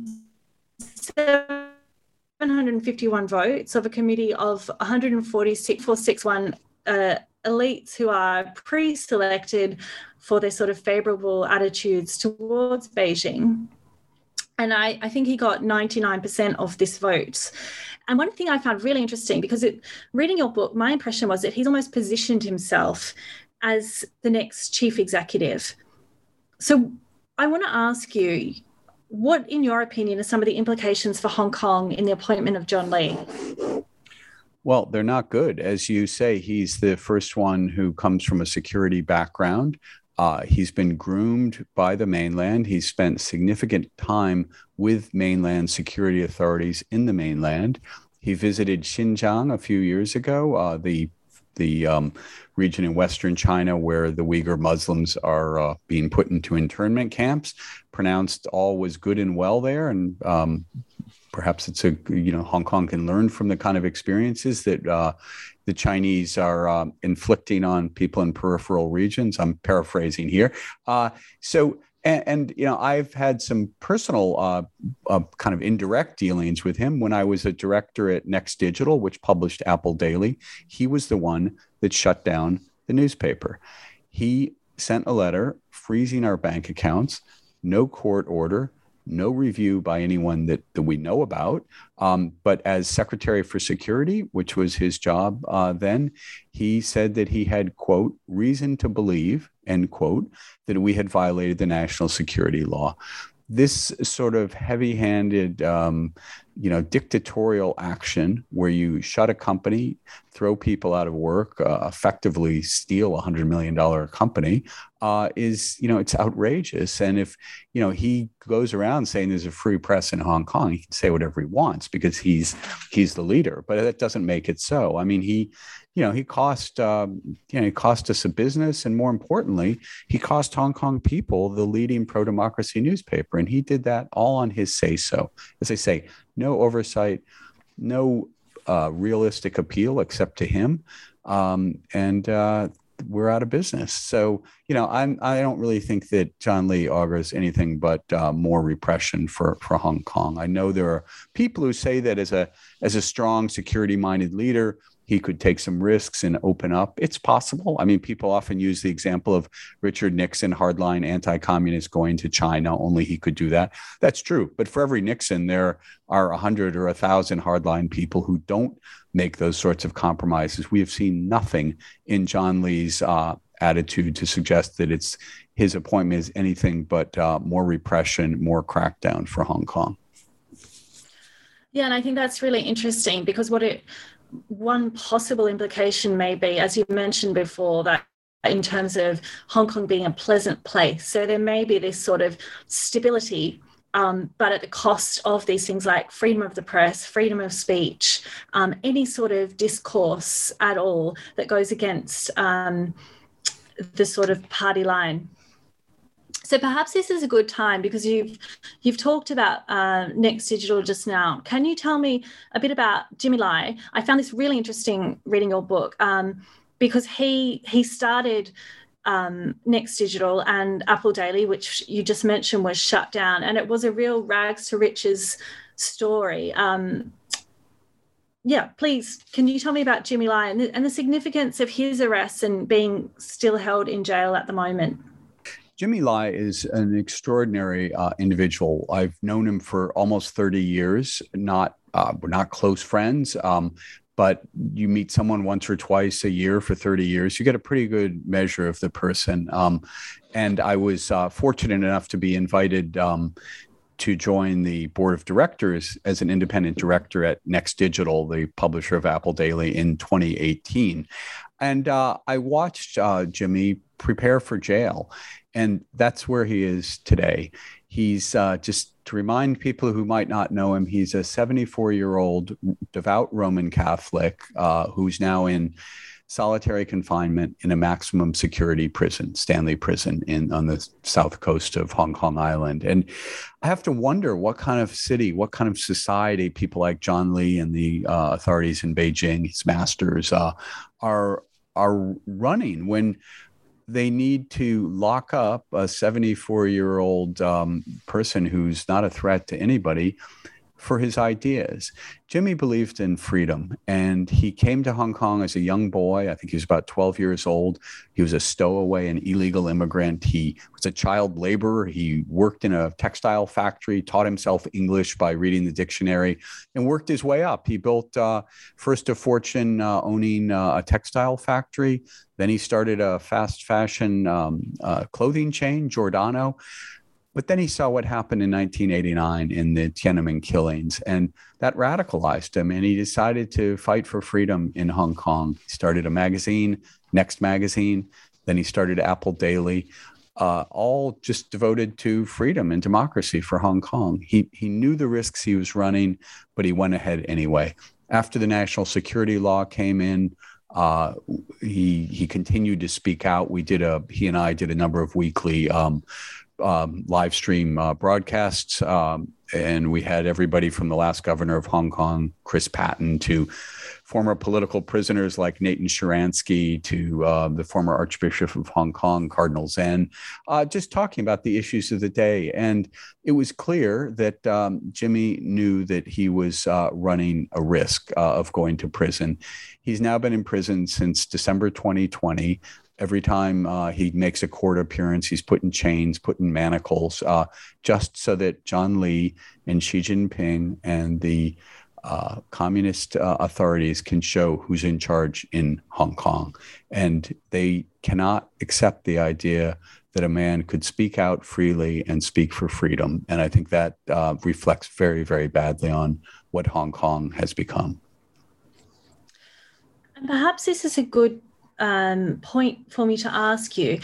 Speaker 2: 751 votes of a committee of 146 461 uh, elites who are pre-selected for their sort of favorable attitudes towards Beijing. And I, I think he got 99% of this vote. And one thing I found really interesting, because it, reading your book, my impression was that he's almost positioned himself as the next chief executive. So I want to ask you, what, in your opinion, are some of the implications for Hong Kong in the appointment of John Lee?
Speaker 3: Well, they're not good. As you say, he's the first one who comes from a security background. Uh, he's been groomed by the mainland. He's spent significant time with mainland security authorities in the mainland. He visited Xinjiang a few years ago, uh, the the um, region in Western China where the Uyghur Muslims are uh, being put into internment camps. Pronounced all was good and well there, and um, perhaps it's a you know Hong Kong can learn from the kind of experiences that uh, the Chinese are um, inflicting on people in peripheral regions. I'm paraphrasing here. Uh, so. And, and, you know, I've had some personal uh, uh, kind of indirect dealings with him when I was a director at Next Digital, which published Apple Daily. He was the one that shut down the newspaper. He sent a letter freezing our bank accounts, no court order, no review by anyone that, that we know about. Um, but as Secretary for Security, which was his job uh, then, he said that he had, quote, reason to believe, end quote, that we had violated the national security law this sort of heavy-handed, um, you know, dictatorial action where you shut a company, throw people out of work, uh, effectively steal a hundred million dollar company, uh, is you know it's outrageous. And if you know he goes around saying there's a free press in Hong Kong, he can say whatever he wants because he's he's the leader. But that doesn't make it so. I mean, he you know, he cost, um, you know, he cost us a business, and more importantly, he cost Hong Kong people the leading pro-democracy newspaper, and he did that all on his say-so. As I say, no oversight, no uh, realistic appeal except to him, um, and uh, we're out of business. So, you know, I'm I don't really think that John Lee augurs anything but uh, more repression for for Hong Kong. I know there are people who say that as a as a strong security minded leader, he could take some risks and open up. It's possible. I mean, people often use the example of Richard Nixon, hardline anti communist, going to China. Only he could do that. That's true. But for every Nixon, there are a 100 or a 1,000 hardline people who don't make those sorts of compromises. We have seen nothing in John Lee's uh, attitude to suggest that it's his appointment is anything but uh, more repression, more crackdown for Hong Kong.
Speaker 2: Yeah, and I think that's really interesting because what it one possible implication may be, as you mentioned before, that in terms of Hong Kong being a pleasant place. So there may be this sort of stability um, but at the cost of these things like freedom of the press, freedom of speech, um, any sort of discourse at all that goes against um, the sort of party line. So perhaps this is a good time because you've you've talked about uh, Next Digital just now. Can you tell me a bit about Jimmy Lai? I found this really interesting reading your book um, because he he started um, Next Digital and Apple Daily, which you just mentioned was shut down, and it was a real rags to riches story. Um, yeah, please, can you tell me about Jimmy Lai and the, and the significance of his arrest and being still held in jail at the moment?
Speaker 3: Jimmy Lai is an extraordinary uh, individual. I've known him for almost 30 years. Not uh, we're not close friends, um, but you meet someone once or twice a year for 30 years, you get a pretty good measure of the person. Um, and I was uh, fortunate enough to be invited um, to join the board of directors as an independent director at Next Digital, the publisher of Apple Daily, in 2018. And uh, I watched uh, Jimmy prepare for jail. And that's where he is today. He's uh, just to remind people who might not know him, he's a 74 year old devout Roman Catholic uh, who's now in solitary confinement in a maximum security prison, Stanley Prison, in on the south coast of Hong Kong Island. And I have to wonder what kind of city, what kind of society people like John Lee and the uh, authorities in Beijing, his masters, uh, are are running when they need to lock up a 74 year old um, person who's not a threat to anybody for his ideas. Jimmy believed in freedom and he came to Hong Kong as a young boy. I think he was about 12 years old. He was a stowaway, an illegal immigrant. He was a child laborer. He worked in a textile factory, taught himself English by reading the dictionary, and worked his way up. He built uh, first a fortune uh, owning uh, a textile factory. Then he started a fast fashion um, uh, clothing chain, Giordano. But then he saw what happened in 1989 in the Tiananmen killings, and that radicalized him. And he decided to fight for freedom in Hong Kong. He started a magazine, Next Magazine. Then he started Apple Daily, uh, all just devoted to freedom and democracy for Hong Kong. He, he knew the risks he was running, but he went ahead anyway. After the national security law came in, uh, he he continued to speak out. We did a he and I did a number of weekly um, um, live stream uh, broadcasts. Um, and we had everybody from the last governor of Hong Kong, Chris Patten, to former political prisoners like Nathan Sharansky, to uh, the former Archbishop of Hong Kong, Cardinal Zen, uh, just talking about the issues of the day. And it was clear that um, Jimmy knew that he was uh, running a risk uh, of going to prison. He's now been in prison since December 2020. Every time uh, he makes a court appearance, he's put in chains, put in manacles, uh, just so that John Lee and Xi Jinping and the uh, communist uh, authorities can show who's in charge in Hong Kong. And they cannot accept the idea that a man could speak out freely and speak for freedom. And I think that uh, reflects very, very badly on what Hong Kong has become.
Speaker 2: And perhaps this is a good um, point for me to ask you.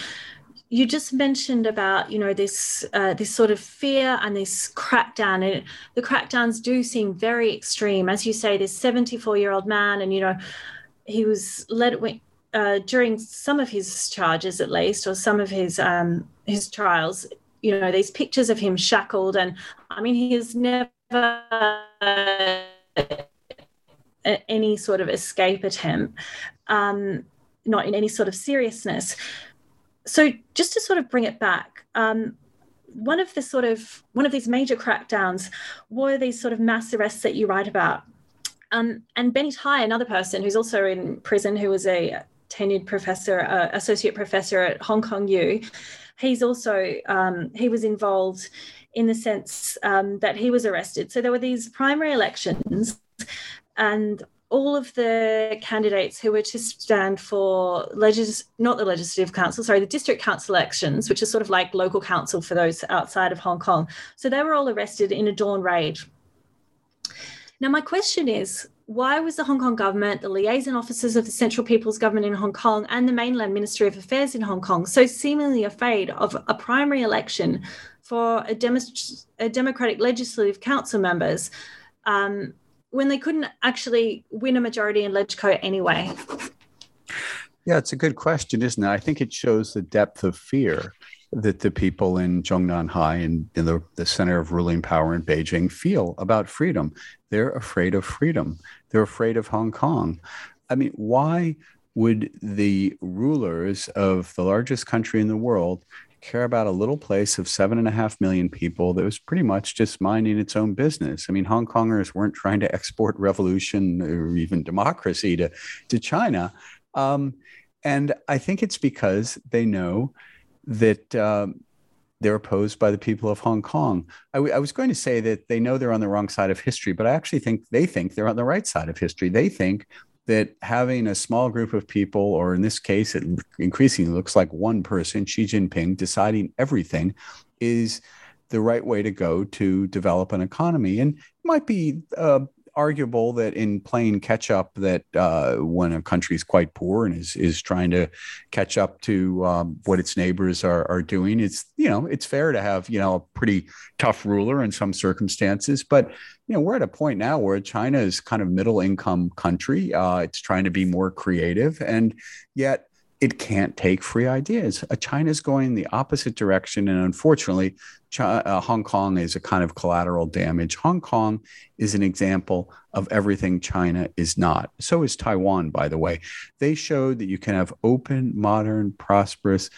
Speaker 2: You just mentioned about you know this uh, this sort of fear and this crackdown, and the crackdowns do seem very extreme. As you say, this 74 year old man, and you know he was led uh, during some of his charges, at least, or some of his um, his trials. You know these pictures of him shackled, and I mean he has never any sort of escape attempt. Um, not in any sort of seriousness. So just to sort of bring it back, um, one of the sort of one of these major crackdowns were these sort of mass arrests that you write about. Um, and Benny Tai, another person who's also in prison, who was a tenured professor, uh, associate professor at Hong Kong U, he's also um, he was involved in the sense um, that he was arrested. So there were these primary elections, and all of the candidates who were to stand for legis- not the legislative council, sorry, the district council elections, which is sort of like local council for those outside of Hong Kong. So they were all arrested in a dawn raid. Now, my question is why was the Hong Kong government, the liaison officers of the Central People's Government in Hong Kong, and the mainland Ministry of Affairs in Hong Kong so seemingly afraid of a primary election for a, dem- a Democratic Legislative Council members um, when they couldn't actually win a majority in LegCo anyway?
Speaker 3: Yeah, it's a good question, isn't it? I think it shows the depth of fear that the people in Zhongnanhai and in the, the center of ruling power in Beijing feel about freedom. They're afraid of freedom. They're afraid of Hong Kong. I mean, why would the rulers of the largest country in the world care about a little place of seven and a half million people that was pretty much just minding its own business. I mean, Hong Kongers weren't trying to export revolution or even democracy to, to China. Um, and I think it's because they know that um, they're opposed by the people of Hong Kong. I, w- I was going to say that they know they're on the wrong side of history, but I actually think they think they're on the right side of history. They think that having a small group of people, or in this case, it increasingly looks like one person, Xi Jinping, deciding everything, is the right way to go to develop an economy. And it might be uh, arguable that in playing catch up, that uh, when a country is quite poor and is is trying to catch up to um, what its neighbors are are doing, it's you know it's fair to have you know a pretty tough ruler in some circumstances. But you know we're at a point now where China is kind of middle income country. Uh, it's trying to be more creative, and yet it can't take free ideas. Uh, China's going the opposite direction. And unfortunately, China, uh, Hong Kong is a kind of collateral damage. Hong Kong is an example of everything China is not. So is Taiwan, by the way. They showed that you can have open, modern, prosperous,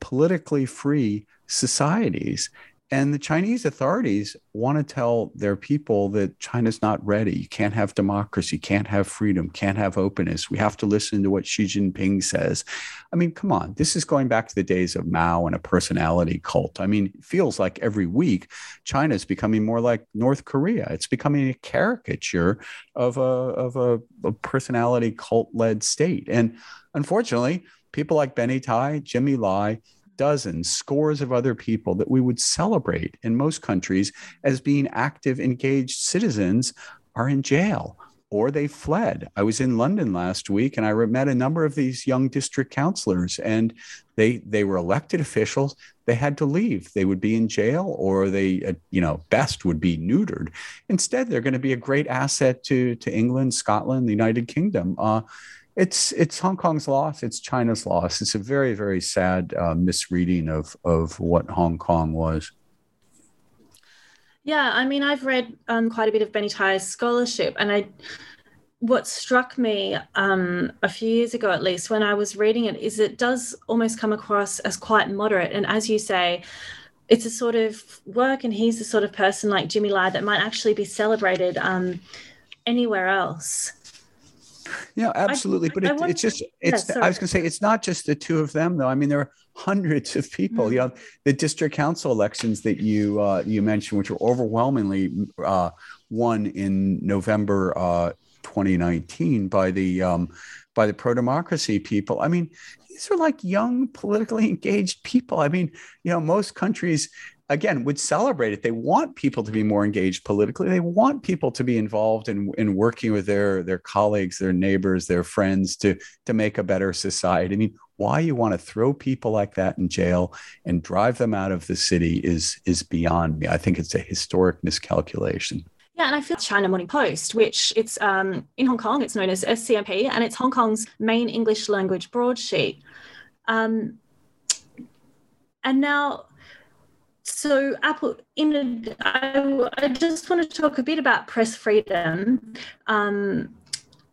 Speaker 3: politically free societies. And the Chinese authorities want to tell their people that China's not ready. You can't have democracy, can't have freedom, can't have openness. We have to listen to what Xi Jinping says. I mean, come on. This is going back to the days of Mao and a personality cult. I mean, it feels like every week China is becoming more like North Korea. It's becoming a caricature of a, of a, a personality cult led state. And unfortunately, people like Benny Tai, Jimmy Lai, dozens, scores of other people that we would celebrate in most countries as being active, engaged citizens are in jail or they fled. I was in London last week and I met a number of these young district councilors and they they were elected officials. They had to leave. They would be in jail or they uh, you know best would be neutered. Instead, they're going to be a great asset to to England, Scotland, the United Kingdom. Uh, it's it's Hong Kong's loss. It's China's loss. It's a very very sad uh, misreading of of what Hong Kong was.
Speaker 2: Yeah, I mean, I've read um, quite a bit of Benny Tai's scholarship, and I what struck me um, a few years ago, at least, when I was reading it, is it does almost come across as quite moderate. And as you say, it's a sort of work, and he's the sort of person like Jimmy Lai that might actually be celebrated um, anywhere else.
Speaker 3: Yeah, absolutely. I, but it, it's just it's. Yeah, I was going to say it's not just the two of them, though. I mean, there are hundreds of people. Mm-hmm. You know, the district council elections that you uh, you mentioned, which were overwhelmingly uh, won in November uh, 2019 by the um, by the pro democracy people. I mean, these are like young, politically engaged people. I mean, you know, most countries again would celebrate it. They want people to be more engaged politically. They want people to be involved in, in working with their their colleagues their neighbors their friends to to make a better society. I mean why you want to throw people like that in jail and drive them out of the city is is beyond me. I think it's a historic miscalculation.
Speaker 2: Yeah, and I feel China Morning Post, which it's um, in Hong Kong, it's known as SCMP, and it's Hong Kong's main English language broadsheet. Um, and now so apple in a, I, I just want to talk a bit about press freedom. Um,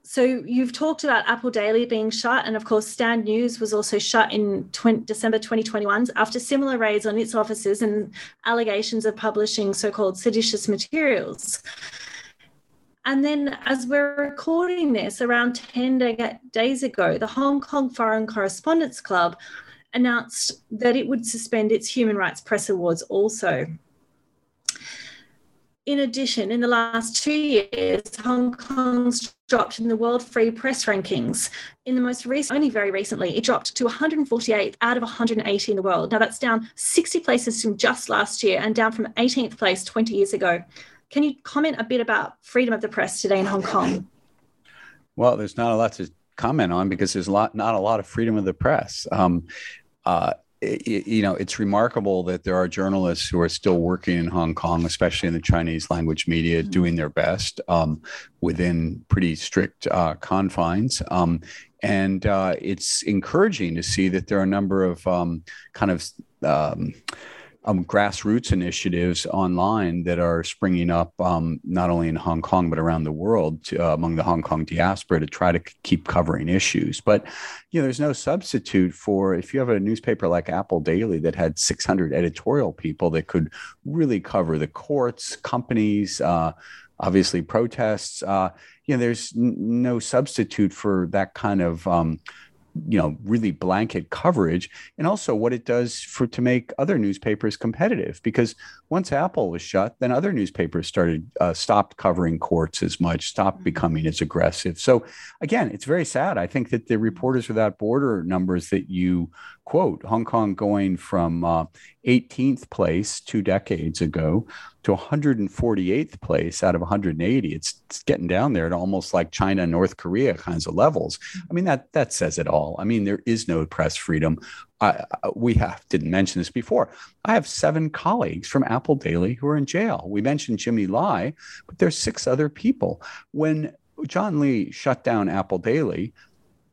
Speaker 2: so you've talked about apple daily being shut and of course stand news was also shut in 20, december 2021 after similar raids on its offices and allegations of publishing so-called seditious materials. And then, as we're recording this, around 10 day, days ago, the Hong Kong Foreign Correspondents Club announced that it would suspend its Human Rights Press Awards also. In addition, in the last two years, Hong Kong's dropped in the World Free Press rankings. In the most recent, only very recently, it dropped to 148 out of 180 in the world. Now that's down 60 places from just last year and down from 18th place 20 years ago. Can you comment a bit about freedom of the press today in Hong Kong?
Speaker 3: Well, there's not a lot to comment on because there's a lot, not a lot of freedom of the press. Um, uh, it, you know, it's remarkable that there are journalists who are still working in Hong Kong, especially in the Chinese language media, mm-hmm. doing their best um, within pretty strict uh, confines. Um, and uh, it's encouraging to see that there are a number of um, kind of um, grassroots initiatives online that are springing up um, not only in Hong Kong but around the world to, uh, among the Hong Kong diaspora to try to keep covering issues. But you know, there's no substitute for if you have a newspaper like Apple Daily that had 600 editorial people that could really cover the courts, companies. Uh, obviously, protests. Uh, you know, there's n- no substitute for that kind of um, you know really blanket coverage and also what it does for to make other newspapers competitive because once apple was shut then other newspapers started uh, stopped covering courts as much stopped mm-hmm. becoming as aggressive. So again it's very sad. I think that the reporters without border numbers that you quote hong kong going from uh, 18th place two decades ago to 148th place out of 180. It's, it's, getting down there to almost like China North Korea kinds of levels. I mean, that that says it all. I mean, there is no press freedom. I, we have didn't mention this before. I have seven colleagues from Apple Daily who are in jail. We mentioned Jimmy Lai, but there's six other people. When John Lee shut down Apple Daily,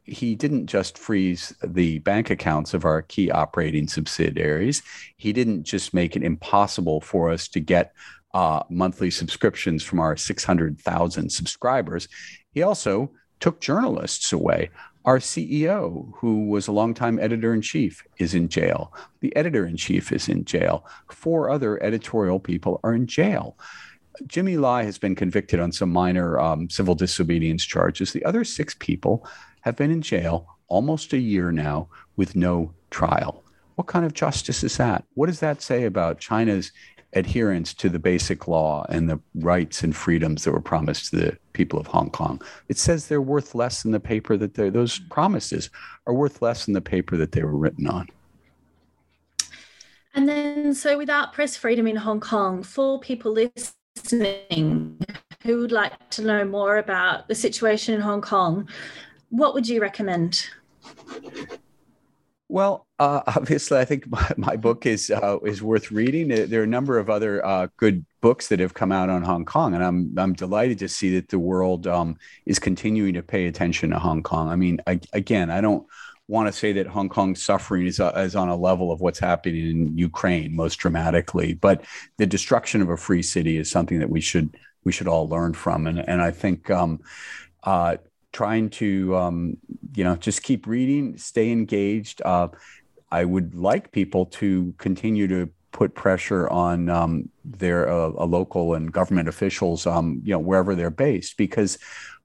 Speaker 3: he didn't just freeze the bank accounts of our key operating subsidiaries. He didn't just make it impossible for us to get uh, monthly subscriptions from our 600,000 subscribers. He also took journalists away. Our CEO, who was a longtime editor in chief, is in jail. The editor in chief is in jail. Four other editorial people are in jail. Jimmy Lai has been convicted on some minor um, civil disobedience charges. The other six people have been in jail almost a year now with no trial. What kind of justice is that? What does that say about China's adherence to the basic law and the rights and freedoms that were promised to the people of Hong Kong? It says they're worth less than the paper that they're those promises are worth less than the paper that they were written on.
Speaker 2: And then, so without press freedom in Hong Kong, for people listening who would like to know more about the situation in Hong Kong, what would you recommend?
Speaker 3: Well, uh, obviously, I think my, my book is uh, is worth reading. There are a number of other uh, good books that have come out on Hong Kong, and I'm I'm delighted to see that the world um, is continuing to pay attention to Hong Kong. I mean, I, again, I don't want to say that Hong Kong's suffering is, uh, is on a level of what's happening in Ukraine most dramatically, but the destruction of a free city is something that we should we should all learn from, and and I think. Um, uh, trying to um, you know just keep reading stay engaged uh, i would like people to continue to put pressure on um, their uh, local and government officials um, you know wherever they're based because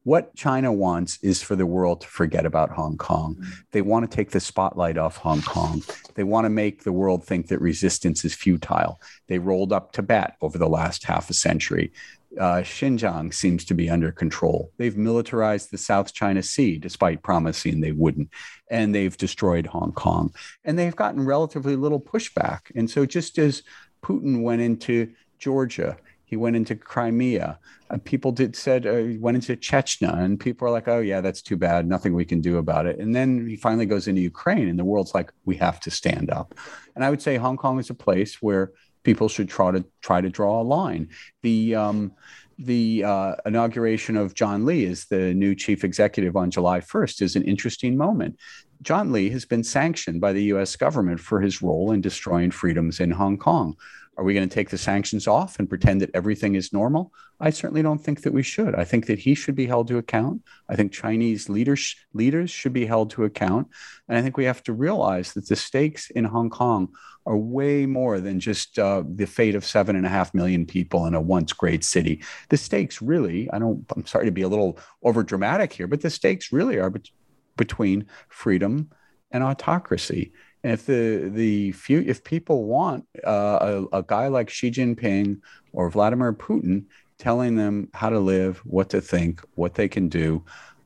Speaker 3: what China wants is for the world to forget about Hong Kong. They want to take the spotlight off Hong Kong. They want to make the world think that resistance is futile. They rolled up Tibet over the last half a century uh, Xinjiang seems to be under control. They've militarized the South China Sea, despite promising they wouldn't, and they've destroyed Hong Kong. And they've gotten relatively little pushback. And so, just as Putin went into Georgia, he went into Crimea. Uh, people did said uh, he went into Chechnya, and people are like, "Oh yeah, that's too bad. Nothing we can do about it." And then he finally goes into Ukraine, and the world's like, "We have to stand up." And I would say Hong Kong is a place where people should try to try to draw a line. The um, the uh, inauguration of John Lee as the new chief executive on July 1st is an interesting moment. John Lee has been sanctioned by the US government for his role in destroying freedoms in Hong Kong. Are we going to take the sanctions off and pretend that everything is normal? I certainly don't think that we should. I think that he should be held to account. I think Chinese leaders leaders should be held to account, and I think we have to realize that the stakes in Hong Kong are way more than just uh, the fate of seven and a half million people in a once great city. The stakes really, I don't. I'm sorry to be a little over dramatic here, but the stakes really are be- between freedom and autocracy. And if the the few if people want uh, a, a guy like Xi Jinping or Vladimir Putin telling them how to live, what to think, what they can do,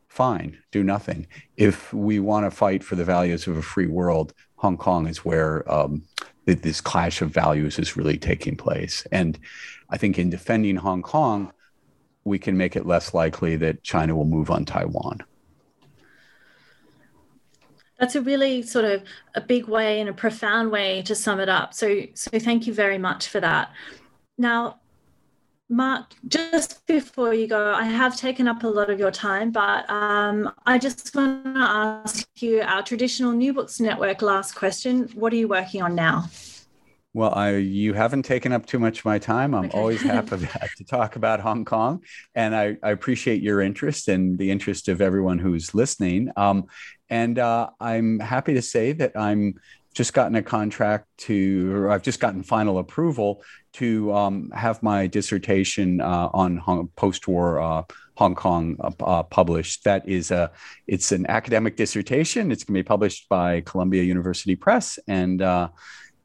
Speaker 3: fine, do nothing. If we want to fight for the values of a free world, Hong Kong is where um, this clash of values is really taking place. And I think in defending Hong Kong, we can make it less likely that China will move on Taiwan.
Speaker 2: That's a really sort of a big way and a profound way to sum it up. So, so thank you very much for that. Now, Mark, just before you go, I have taken up a lot of your time, but um, I just want to ask you our traditional New Books Network last question. What are you working on now?
Speaker 3: Well, I, you haven't taken up too much of my time. I'm okay. always happy to talk about Hong Kong, and I, I, appreciate your interest and the interest of everyone who's listening. Um, and uh, I'm happy to say that I'm just gotten a contract to, or I've just gotten final approval to um, have my dissertation uh, on post-war uh, Hong Kong uh, uh, published. That is a, it's an academic dissertation. It's going to be published by Columbia University Press, and uh,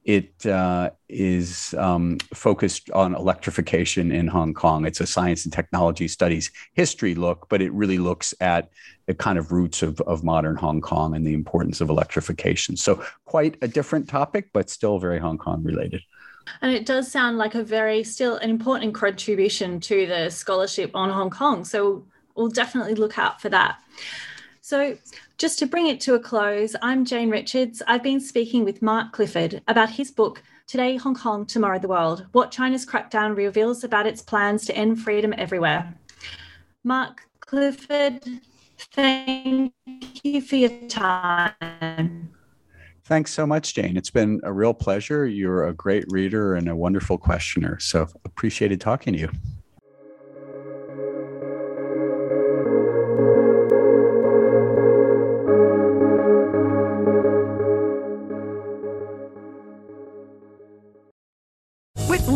Speaker 3: it uh, is um, focused on electrification in Hong Kong. It's a science and technology studies history look, but it really looks at the kind of roots of, of modern Hong Kong and the importance of electrification. So, quite a different topic, but still very Hong Kong related.
Speaker 2: And it does sound like a very still an important contribution to the scholarship on Hong Kong. So, we'll definitely look out for that. So, just to bring it to a close, I'm Jane Richards. I've been speaking with Mark Clifford about his book, Today Hong Kong, Tomorrow the World What China's Crackdown Reveals About Its Plans to End Freedom Everywhere. Mark Clifford, thank you for your time.
Speaker 3: Thanks so much, Jane. It's been a real pleasure. You're a great reader and a wonderful questioner. So appreciated talking to you.